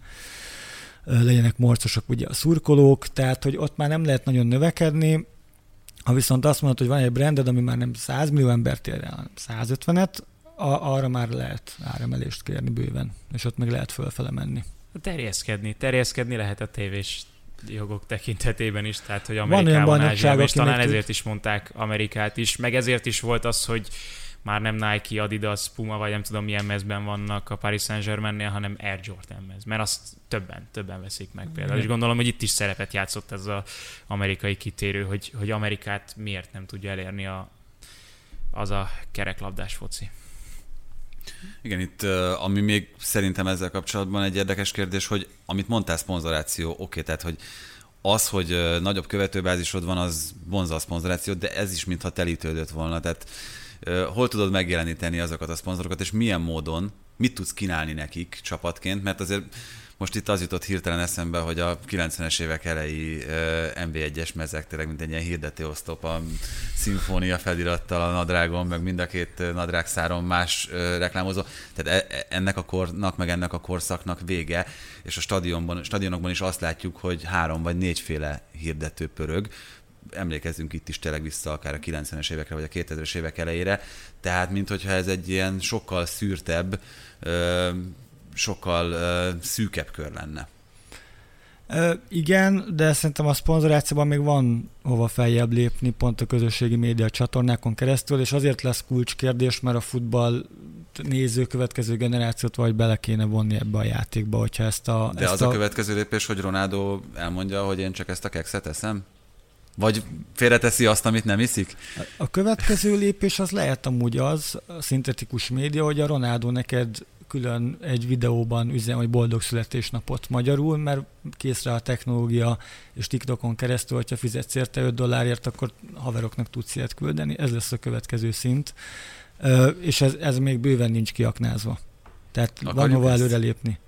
S5: legyenek morcosak ugye a szurkolók, tehát hogy ott már nem lehet nagyon növekedni, ha viszont azt mondod, hogy van egy branded, ami már nem 100 millió embert ér el, hanem 150-et, arra már lehet áremelést kérni bőven, és ott meg lehet fölfele menni.
S4: Terjeszkedni, terjeszkedni lehet a tévés jogok tekintetében is, tehát hogy Amerikában, Ázsiában, és talán ezért is mondták Amerikát is, meg ezért is volt az, hogy már nem Nike, Adidas, Puma, vagy nem tudom milyen mezben vannak a Paris Saint-Germainnél, hanem Air Jordan mez, mert azt többen, többen veszik meg például. És gondolom, hogy itt is szerepet játszott ez az amerikai kitérő, hogy, hogy Amerikát miért nem tudja elérni a, az a kereklabdás foci.
S2: Igen, itt ami még szerintem ezzel kapcsolatban egy érdekes kérdés, hogy amit mondtál, szponzoráció, oké, okay, tehát hogy az, hogy nagyobb követőbázisod van, az vonza a szponzorációt, de ez is mintha telítődött volna. Tehát hol tudod megjeleníteni azokat a szponzorokat, és milyen módon, mit tudsz kínálni nekik csapatként, mert azért most itt az jutott hirtelen eszembe, hogy a 90-es évek elejé MB1-es mezek tényleg, mint egy ilyen hirdetőosztop a szimfónia felirattal a nadrágon, meg mind a két nadrág száron más reklámozó. Tehát e, e, ennek a kornak, meg ennek a korszaknak vége, és a stadionban, stadionokban is azt látjuk, hogy három vagy négyféle hirdető pörög, emlékezzünk itt is tényleg vissza akár a 90-es évekre, vagy a 2000-es évek elejére, tehát mint hogyha ez egy ilyen sokkal szűrtebb, sokkal szűkebb kör lenne.
S5: Uh, igen, de szerintem a szponzorációban még van hova feljebb lépni, pont a közösségi média csatornákon keresztül, és azért lesz kulcskérdés, mert a futball néző következő generációt vagy bele kéne vonni ebbe a játékba, hogyha ezt a...
S2: De
S5: ezt
S2: az a... a következő lépés, hogy Ronaldo elmondja, hogy én csak ezt a kekszet eszem? Vagy félreteszi azt, amit nem iszik?
S5: A következő lépés az lehet amúgy az, a szintetikus média, hogy a Ronaldo neked külön egy videóban üzen, hogy boldog születésnapot magyarul, mert készre a technológia, és TikTokon keresztül, hogyha fizetsz érte 5 dollárért, akkor haveroknak tudsz ilyet küldeni. Ez lesz a következő szint. És ez, ez még bőven nincs kiaknázva. Tehát Akarjuk van hova előrelépni.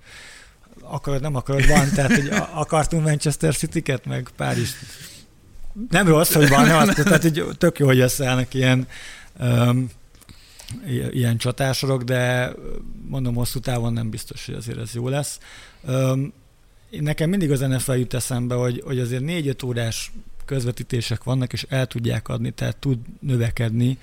S5: Akarod, nem akarod, van. Tehát, hogy akartunk Manchester City-ket, meg Párizs. Nem rossz, hogy van, nem azt, tehát hogy tök jó, hogy összeállnak ilyen um, ilyen csatásorok, de mondom, hosszú távon nem biztos, hogy azért ez jó lesz. Nekem mindig az NFL jut eszembe, hogy, hogy azért négy-öt órás közvetítések vannak, és el tudják adni, tehát tud növekedni,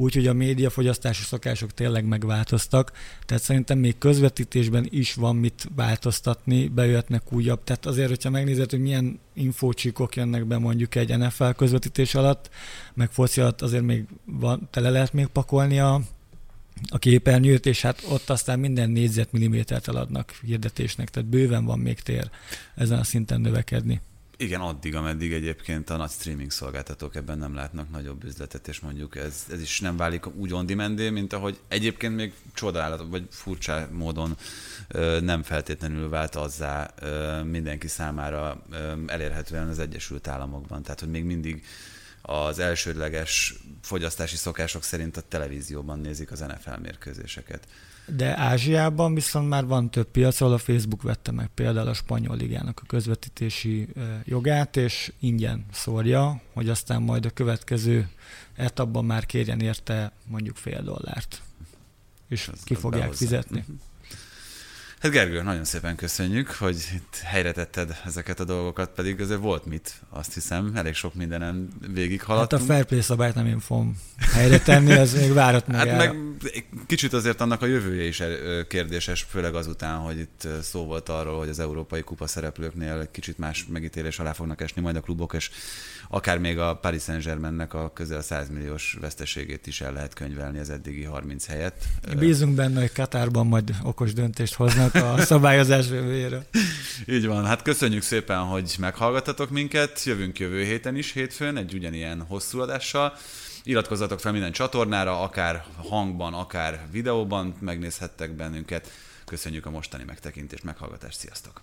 S5: úgyhogy a médiafogyasztási szokások tényleg megváltoztak, tehát szerintem még közvetítésben is van mit változtatni, bejöhetnek újabb, tehát azért, hogyha megnézed, hogy milyen infócsíkok jönnek be mondjuk egy NFL közvetítés alatt, meg foci alatt azért még van, tele lehet még pakolni a, a képernyőt, és hát ott aztán minden négyzetmillimétert eladnak hirdetésnek, tehát bőven van még tér ezen a szinten növekedni.
S2: Igen, addig, ameddig egyébként a nagy streaming szolgáltatók ebben nem látnak nagyobb üzletet, és mondjuk ez, ez is nem válik úgy on mint ahogy egyébként még csodálat, vagy furcsa módon nem feltétlenül vált azzá mindenki számára elérhetően az Egyesült Államokban. Tehát, hogy még mindig az elsődleges fogyasztási szokások szerint a televízióban nézik az NFL mérkőzéseket.
S5: De Ázsiában viszont már van több piac, ahol a Facebook vette meg például a spanyol ligának a közvetítési jogát, és ingyen szórja, hogy aztán majd a következő etapban már kérjen érte mondjuk fél dollárt. És Ez ki fogják behozzá. fizetni. Uh-huh.
S2: Hát Gergő, nagyon szépen köszönjük, hogy itt helyre tetted ezeket a dolgokat, pedig azért volt mit, azt hiszem, elég sok mindenen végig haladtunk.
S5: Hát a fair play szabályt nem én fogom helyre tenni, ez még várat meg
S2: Hát el. meg kicsit azért annak a jövője is kérdéses, főleg azután, hogy itt szó volt arról, hogy az Európai Kupa szereplőknél kicsit más megítélés alá fognak esni majd a klubok, és akár még a Paris Saint-Germainnek a közel 100 milliós veszteségét is el lehet könyvelni az eddigi 30 helyet.
S5: Bízunk benne, hogy Katárban majd okos döntést hoznak a szabályozás jövőjére.
S2: Így van, hát köszönjük szépen, hogy meghallgattatok minket, jövünk jövő héten is hétfőn egy ugyanilyen hosszú adással. Iratkozzatok fel minden csatornára, akár hangban, akár videóban megnézhettek bennünket. Köszönjük a mostani megtekintést, meghallgatást, sziasztok!